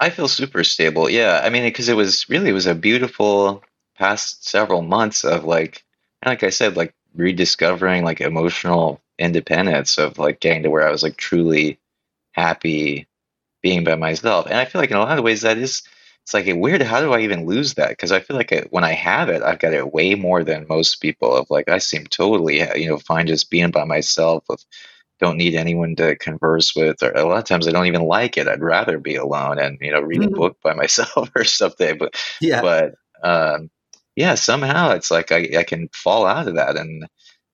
I feel super stable. Yeah. I mean, because it was really it was a beautiful past several months of like like I said, like rediscovering like emotional independence of like getting to where I was like truly happy being by myself. And I feel like in a lot of ways that is it's like weird. How do I even lose that? Because I feel like it, when I have it, I've got it way more than most people. Of like I seem totally you know fine just being by myself. With don't need anyone to converse with, or a lot of times I don't even like it. I'd rather be alone and you know read mm-hmm. a book by myself or something. But yeah, but um, yeah, somehow it's like I, I can fall out of that and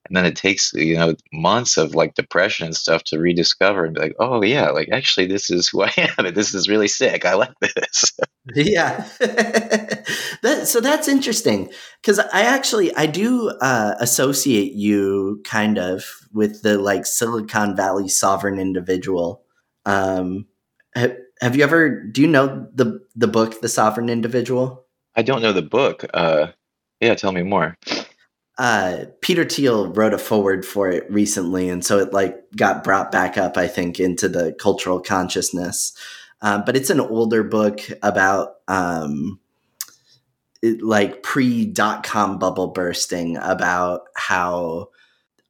and then it takes you know months of like depression and stuff to rediscover and be like oh yeah like actually this is who i am. And this is really sick. I like this. Yeah. That, so that's interesting because i actually i do uh, associate you kind of with the like silicon valley sovereign individual. Um, have, have you ever do you know the the book the sovereign individual? I don't know the book. Uh, yeah tell me more uh, Peter Thiel wrote a foreword for it recently, and so it like got brought back up, I think, into the cultural consciousness. Um, but it's an older book about um, it, like pre dot com bubble bursting, about how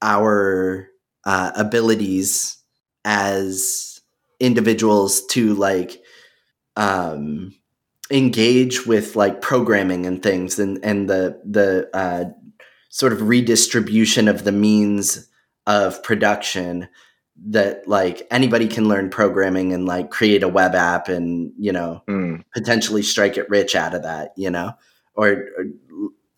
our uh, abilities as individuals to like um, engage with like programming and things and and the the uh, sort of redistribution of the means of production that like anybody can learn programming and like create a web app and you know mm. potentially strike it rich out of that you know or, or,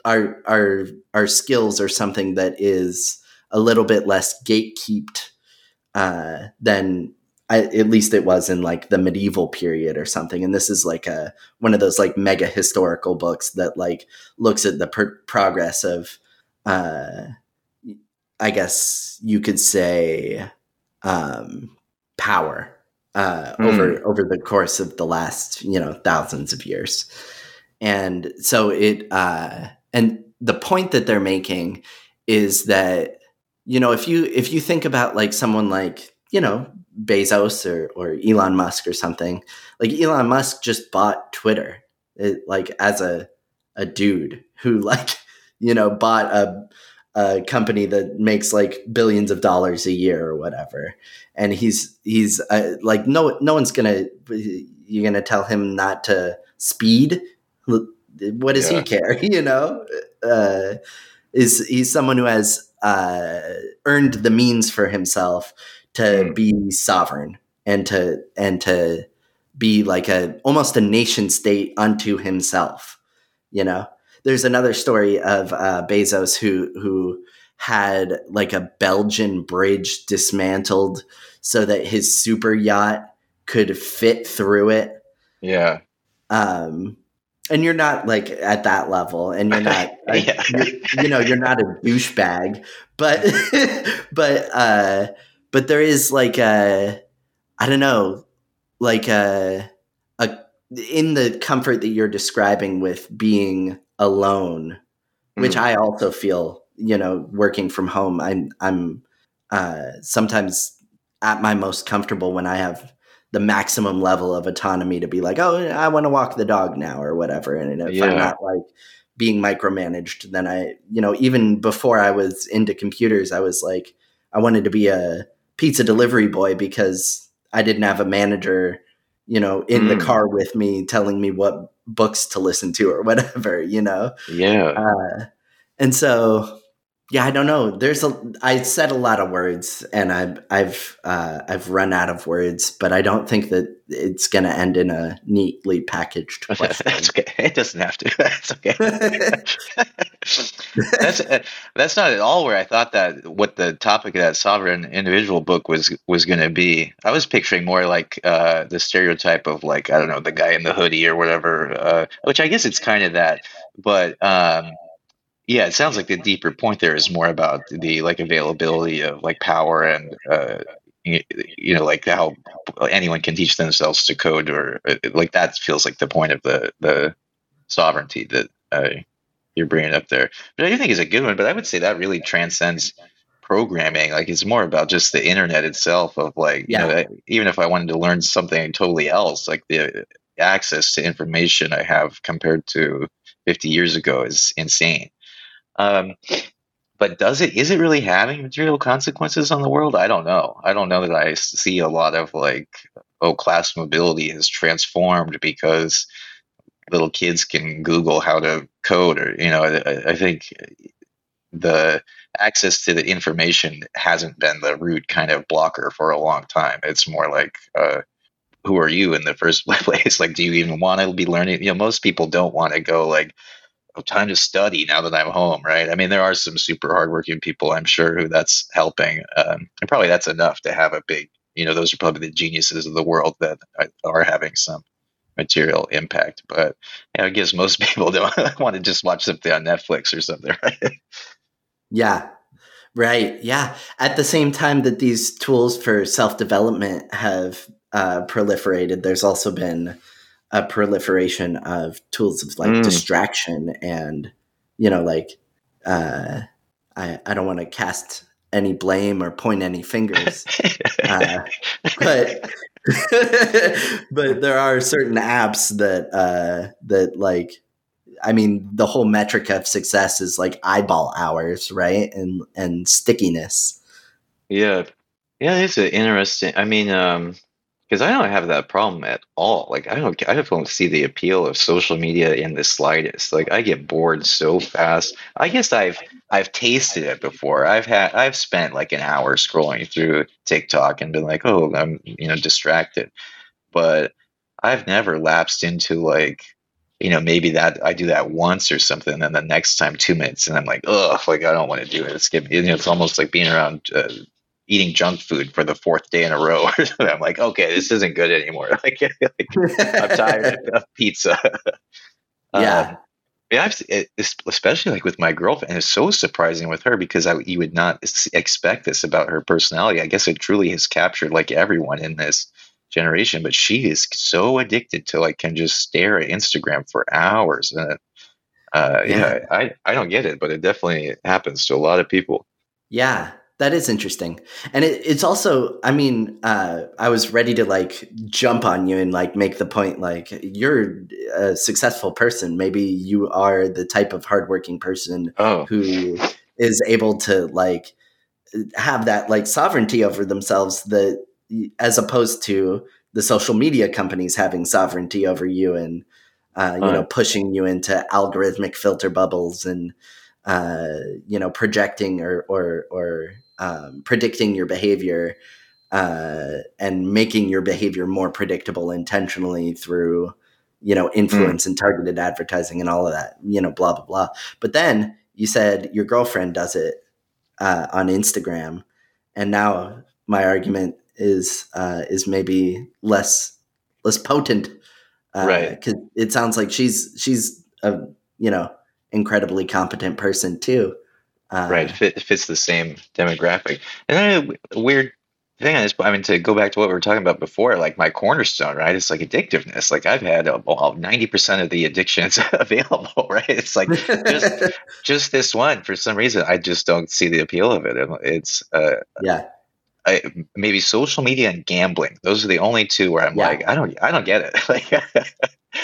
our our our skills are something that is a little bit less gatekeeped uh, than I, at least it was in like the medieval period or something. And this is like a one of those like mega historical books that like looks at the per- progress of, uh, I guess you could say, um, power uh, mm. over over the course of the last you know thousands of years. And so it uh, and the point that they're making is that you know if you if you think about like someone like you know Bezos or or Elon Musk or something. Like Elon Musk just bought Twitter, it, like as a a dude who like you know bought a a company that makes like billions of dollars a year or whatever, and he's he's uh, like no no one's gonna you're gonna tell him not to speed. What does yeah. he care? You know, uh, is he's someone who has uh, earned the means for himself to mm. be sovereign and to and to be like a almost a nation state unto himself you know there's another story of uh, bezos who who had like a belgian bridge dismantled so that his super yacht could fit through it yeah um and you're not like at that level and you're not like, yeah. you're, you know you're not a douchebag but but uh but there is like a I don't know, like a a in the comfort that you're describing with being alone, mm. which I also feel, you know, working from home. I'm I'm uh, sometimes at my most comfortable when I have the maximum level of autonomy to be like, oh, I want to walk the dog now or whatever. And if yeah. I'm not like being micromanaged, then I, you know, even before I was into computers, I was like, I wanted to be a pizza delivery boy because I didn't have a manager, you know, in mm. the car with me telling me what books to listen to or whatever, you know? Yeah. Uh, and so yeah, I don't know. There's a I said a lot of words and I've I've uh, I've run out of words, but I don't think that it's going to end in a neatly packaged question. that's okay. It doesn't have to. That's okay. that's uh, that's not at all where I thought that what the topic of that sovereign individual book was was going to be. I was picturing more like uh, the stereotype of like I don't know the guy in the hoodie or whatever, uh, which I guess it's kind of that, but. Um, yeah, it sounds like the deeper point there is more about the like availability of like power and uh, you know like how anyone can teach themselves to code or uh, like that feels like the point of the the sovereignty that uh, you're bringing up there. But I do think is a good one. But I would say that really transcends programming. Like it's more about just the internet itself. Of like, yeah. you know, even if I wanted to learn something totally else, like the access to information I have compared to 50 years ago is insane. Um, but does it is it really having material consequences on the world? I don't know. I don't know that I see a lot of like oh class mobility has transformed because little kids can Google how to code or you know I, I think the access to the information hasn't been the root kind of blocker for a long time. It's more like uh, who are you in the first place? Like, do you even want to be learning? You know, most people don't want to go like time to study now that I'm home, right? I mean, there are some super hardworking people, I'm sure, who that's helping. Um, and probably that's enough to have a big, you know, those are probably the geniuses of the world that are having some material impact. But you know, I guess most people don't want to just watch something on Netflix or something, right? Yeah. Right. Yeah. At the same time that these tools for self development have uh, proliferated, there's also been a proliferation of tools of like mm. distraction and you know like uh, I, I don't want to cast any blame or point any fingers uh, but but there are certain apps that uh, that like I mean the whole metric of success is like eyeball hours right? And and stickiness. Yeah. Yeah it's interesting I mean um because I don't have that problem at all. Like I don't, I don't see the appeal of social media in the slightest. Like I get bored so fast. I guess I've I've tasted it before. I've had I've spent like an hour scrolling through TikTok and been like, oh, I'm you know distracted. But I've never lapsed into like you know, maybe that I do that once or something, and then the next time two minutes, and I'm like, ugh, like I don't want to do it. It's getting, you know, it's almost like being around uh, eating junk food for the fourth day in a row. I'm like, okay, this isn't good anymore. Like, like I'm tired of pizza. Yeah. Um, yeah, I've, it, especially like with my girlfriend, it's so surprising with her because I, you would not expect this about her personality. I guess it truly has captured like everyone in this generation, but she is so addicted to like can just stare at Instagram for hours. And uh, yeah. yeah, I, I don't get it, but it definitely happens to a lot of people. Yeah, that is interesting. And it, it's also, I mean, uh, I was ready to like jump on you and like make the point like you're a successful person. Maybe you are the type of hardworking person oh. who is able to like have that like sovereignty over themselves that as opposed to the social media companies having sovereignty over you and uh, you know pushing you into algorithmic filter bubbles and uh, you know projecting or or or um, predicting your behavior uh, and making your behavior more predictable intentionally through you know influence mm. and targeted advertising and all of that you know blah blah blah. But then you said your girlfriend does it uh, on instagram and now my argument is uh, is maybe less less potent uh, right. because it sounds like she's she's a you know incredibly competent person too uh, right, fit, fits the same demographic. And then a weird thing is, I mean, to go back to what we were talking about before, like my cornerstone, right? It's like addictiveness. Like I've had ninety percent of the addictions available, right? It's like just just this one. For some reason, I just don't see the appeal of it. It's uh, yeah. I, maybe social media and gambling. Those are the only two where I'm yeah. like, I don't, I don't get it. Like,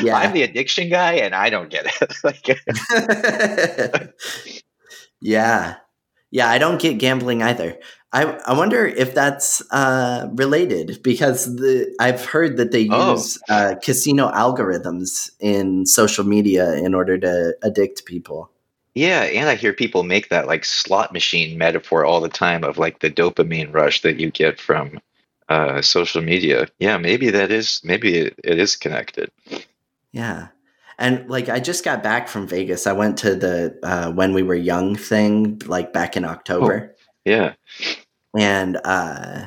yeah. I'm the addiction guy, and I don't get it. like, Yeah. Yeah, I don't get gambling either. I, I wonder if that's uh, related because the I've heard that they oh. use uh, casino algorithms in social media in order to addict people. Yeah, and I hear people make that like slot machine metaphor all the time of like the dopamine rush that you get from uh, social media. Yeah, maybe that is maybe it, it is connected. Yeah. And like I just got back from Vegas. I went to the uh, when we were young thing, like back in October. Oh, yeah. And uh,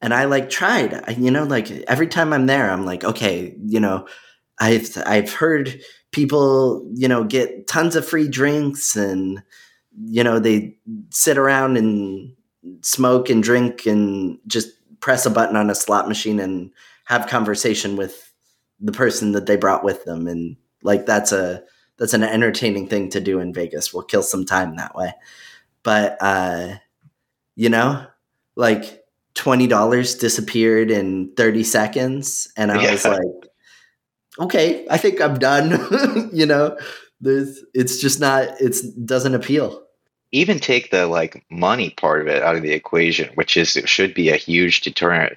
and I like tried. You know, like every time I'm there, I'm like, okay, you know, I've I've heard people, you know, get tons of free drinks and you know they sit around and smoke and drink and just press a button on a slot machine and have conversation with the person that they brought with them and like that's a that's an entertaining thing to do in Vegas. We'll kill some time that way. But uh, you know, like twenty dollars disappeared in thirty seconds, and I yeah. was like, okay, I think I'm done. you know, there's it's just not it's doesn't appeal. Even take the like money part of it out of the equation, which is it should be a huge deterrent.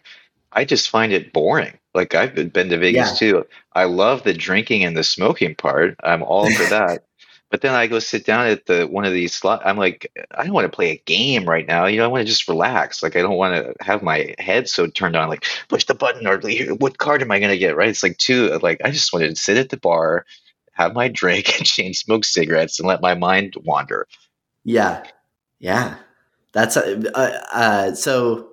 I just find it boring. Like I've been to Vegas yeah. too. I love the drinking and the smoking part. I'm all for that. but then I go sit down at the one of these slot. I'm like, I don't want to play a game right now. You know, I want to just relax. Like I don't want to have my head so turned on. Like push the button or what card am I going to get? Right? It's like two. Like I just wanted to sit at the bar, have my drink, and chain smoke cigarettes, and let my mind wander. Yeah, yeah. That's uh, uh, so.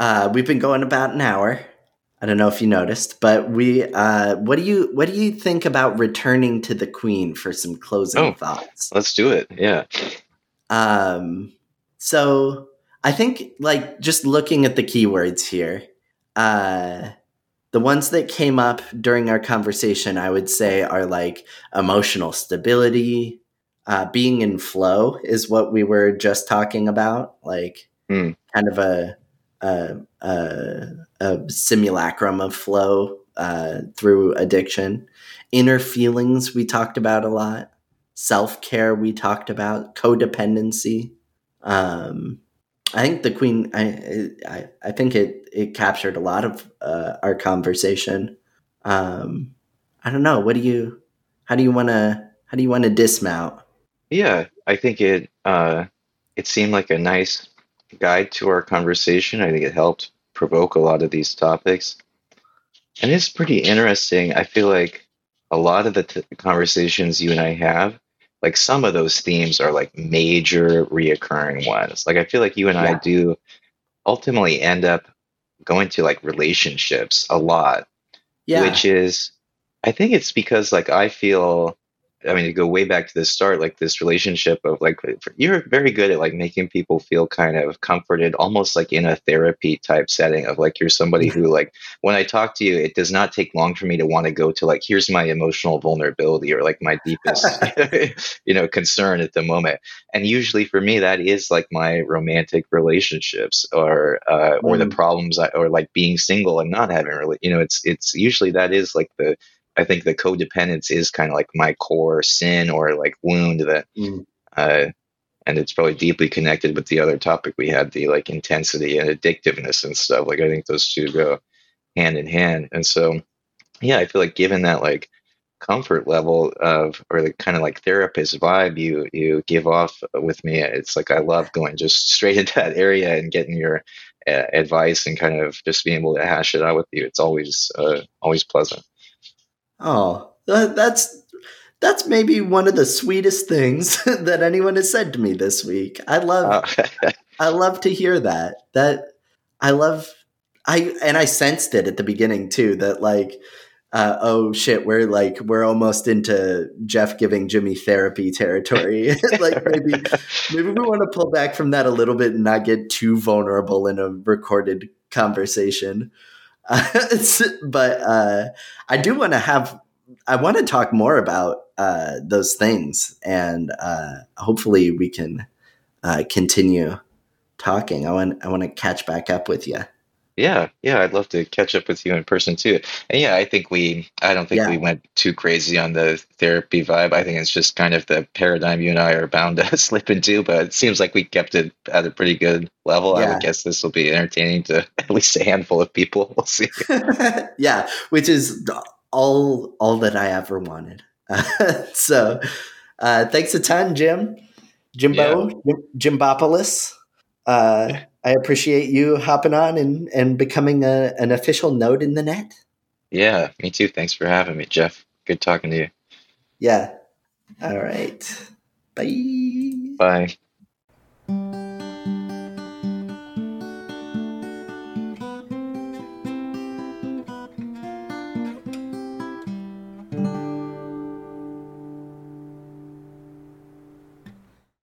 Uh, we've been going about an hour. I don't know if you noticed, but we. Uh, what do you What do you think about returning to the Queen for some closing oh, thoughts? Let's do it. Yeah. Um. So I think, like, just looking at the keywords here, uh, the ones that came up during our conversation, I would say, are like emotional stability, uh, being in flow, is what we were just talking about. Like, mm. kind of a a, a, simulacrum of flow uh, through addiction. Inner feelings we talked about a lot. Self care we talked about. Codependency. Um, I think the Queen. I, I I think it it captured a lot of uh, our conversation. Um, I don't know. What do you? How do you want to? How do you want to dismount? Yeah, I think it. Uh, it seemed like a nice guide to our conversation. I think it helped provoke a lot of these topics. And it's pretty interesting. I feel like a lot of the t- conversations you and I have, like some of those themes are like major reoccurring ones. Like I feel like you and I do ultimately end up going to like relationships a lot Yeah. which is i think it's because like i feel i mean to go way back to the start like this relationship of like you're very good at like making people feel kind of comforted almost like in a therapy type setting of like you're somebody who like when i talk to you it does not take long for me to want to go to like here's my emotional vulnerability or like my deepest you know concern at the moment and usually for me that is like my romantic relationships or uh, or the Mm. problems I, or like being single and not having really you know it's it's usually that is like the i think the codependence is kind of like my core sin or like wound that Mm. uh and it's probably deeply connected with the other topic we had the like intensity and addictiveness and stuff like i think those two go hand in hand and so yeah i feel like given that like comfort level of or the kind of like therapist vibe you you give off with me it's like i love going just straight into that area and getting your uh, advice and kind of just being able to hash it out with you it's always uh, always pleasant Oh, that's that's maybe one of the sweetest things that anyone has said to me this week. I love uh, I love to hear that. That I love I and I sensed it at the beginning too that like uh, oh shit we're like we're almost into Geoff giving Jimmy therapy territory. like maybe maybe we want to pull back from that a little bit and not get too vulnerable in a recorded conversation. But uh, I do want to have, I want to talk more about uh, those things, and uh, hopefully we can uh, continue talking. I want, I want to catch back up with you. Yeah, yeah, I'd love to catch up with you in person too. And yeah, I think we, I don't think Yeah. we went too crazy on the therapy vibe. I think it's just kind of the paradigm you and I are bound to slip into, but it seems like we kept it at a pretty good level. I would guess this will be entertaining to at least a handful of people. We'll see. yeah, which is all all that I ever wanted. so, uh, thanks a ton, Jim, Jimbo, Jim, Jimbopolis. Uh, I appreciate you hopping on and, and becoming a, an official node in the net. Yeah, me too. Thanks for having me, Geoff. Good talking to you. Yeah. All right. Bye. Bye.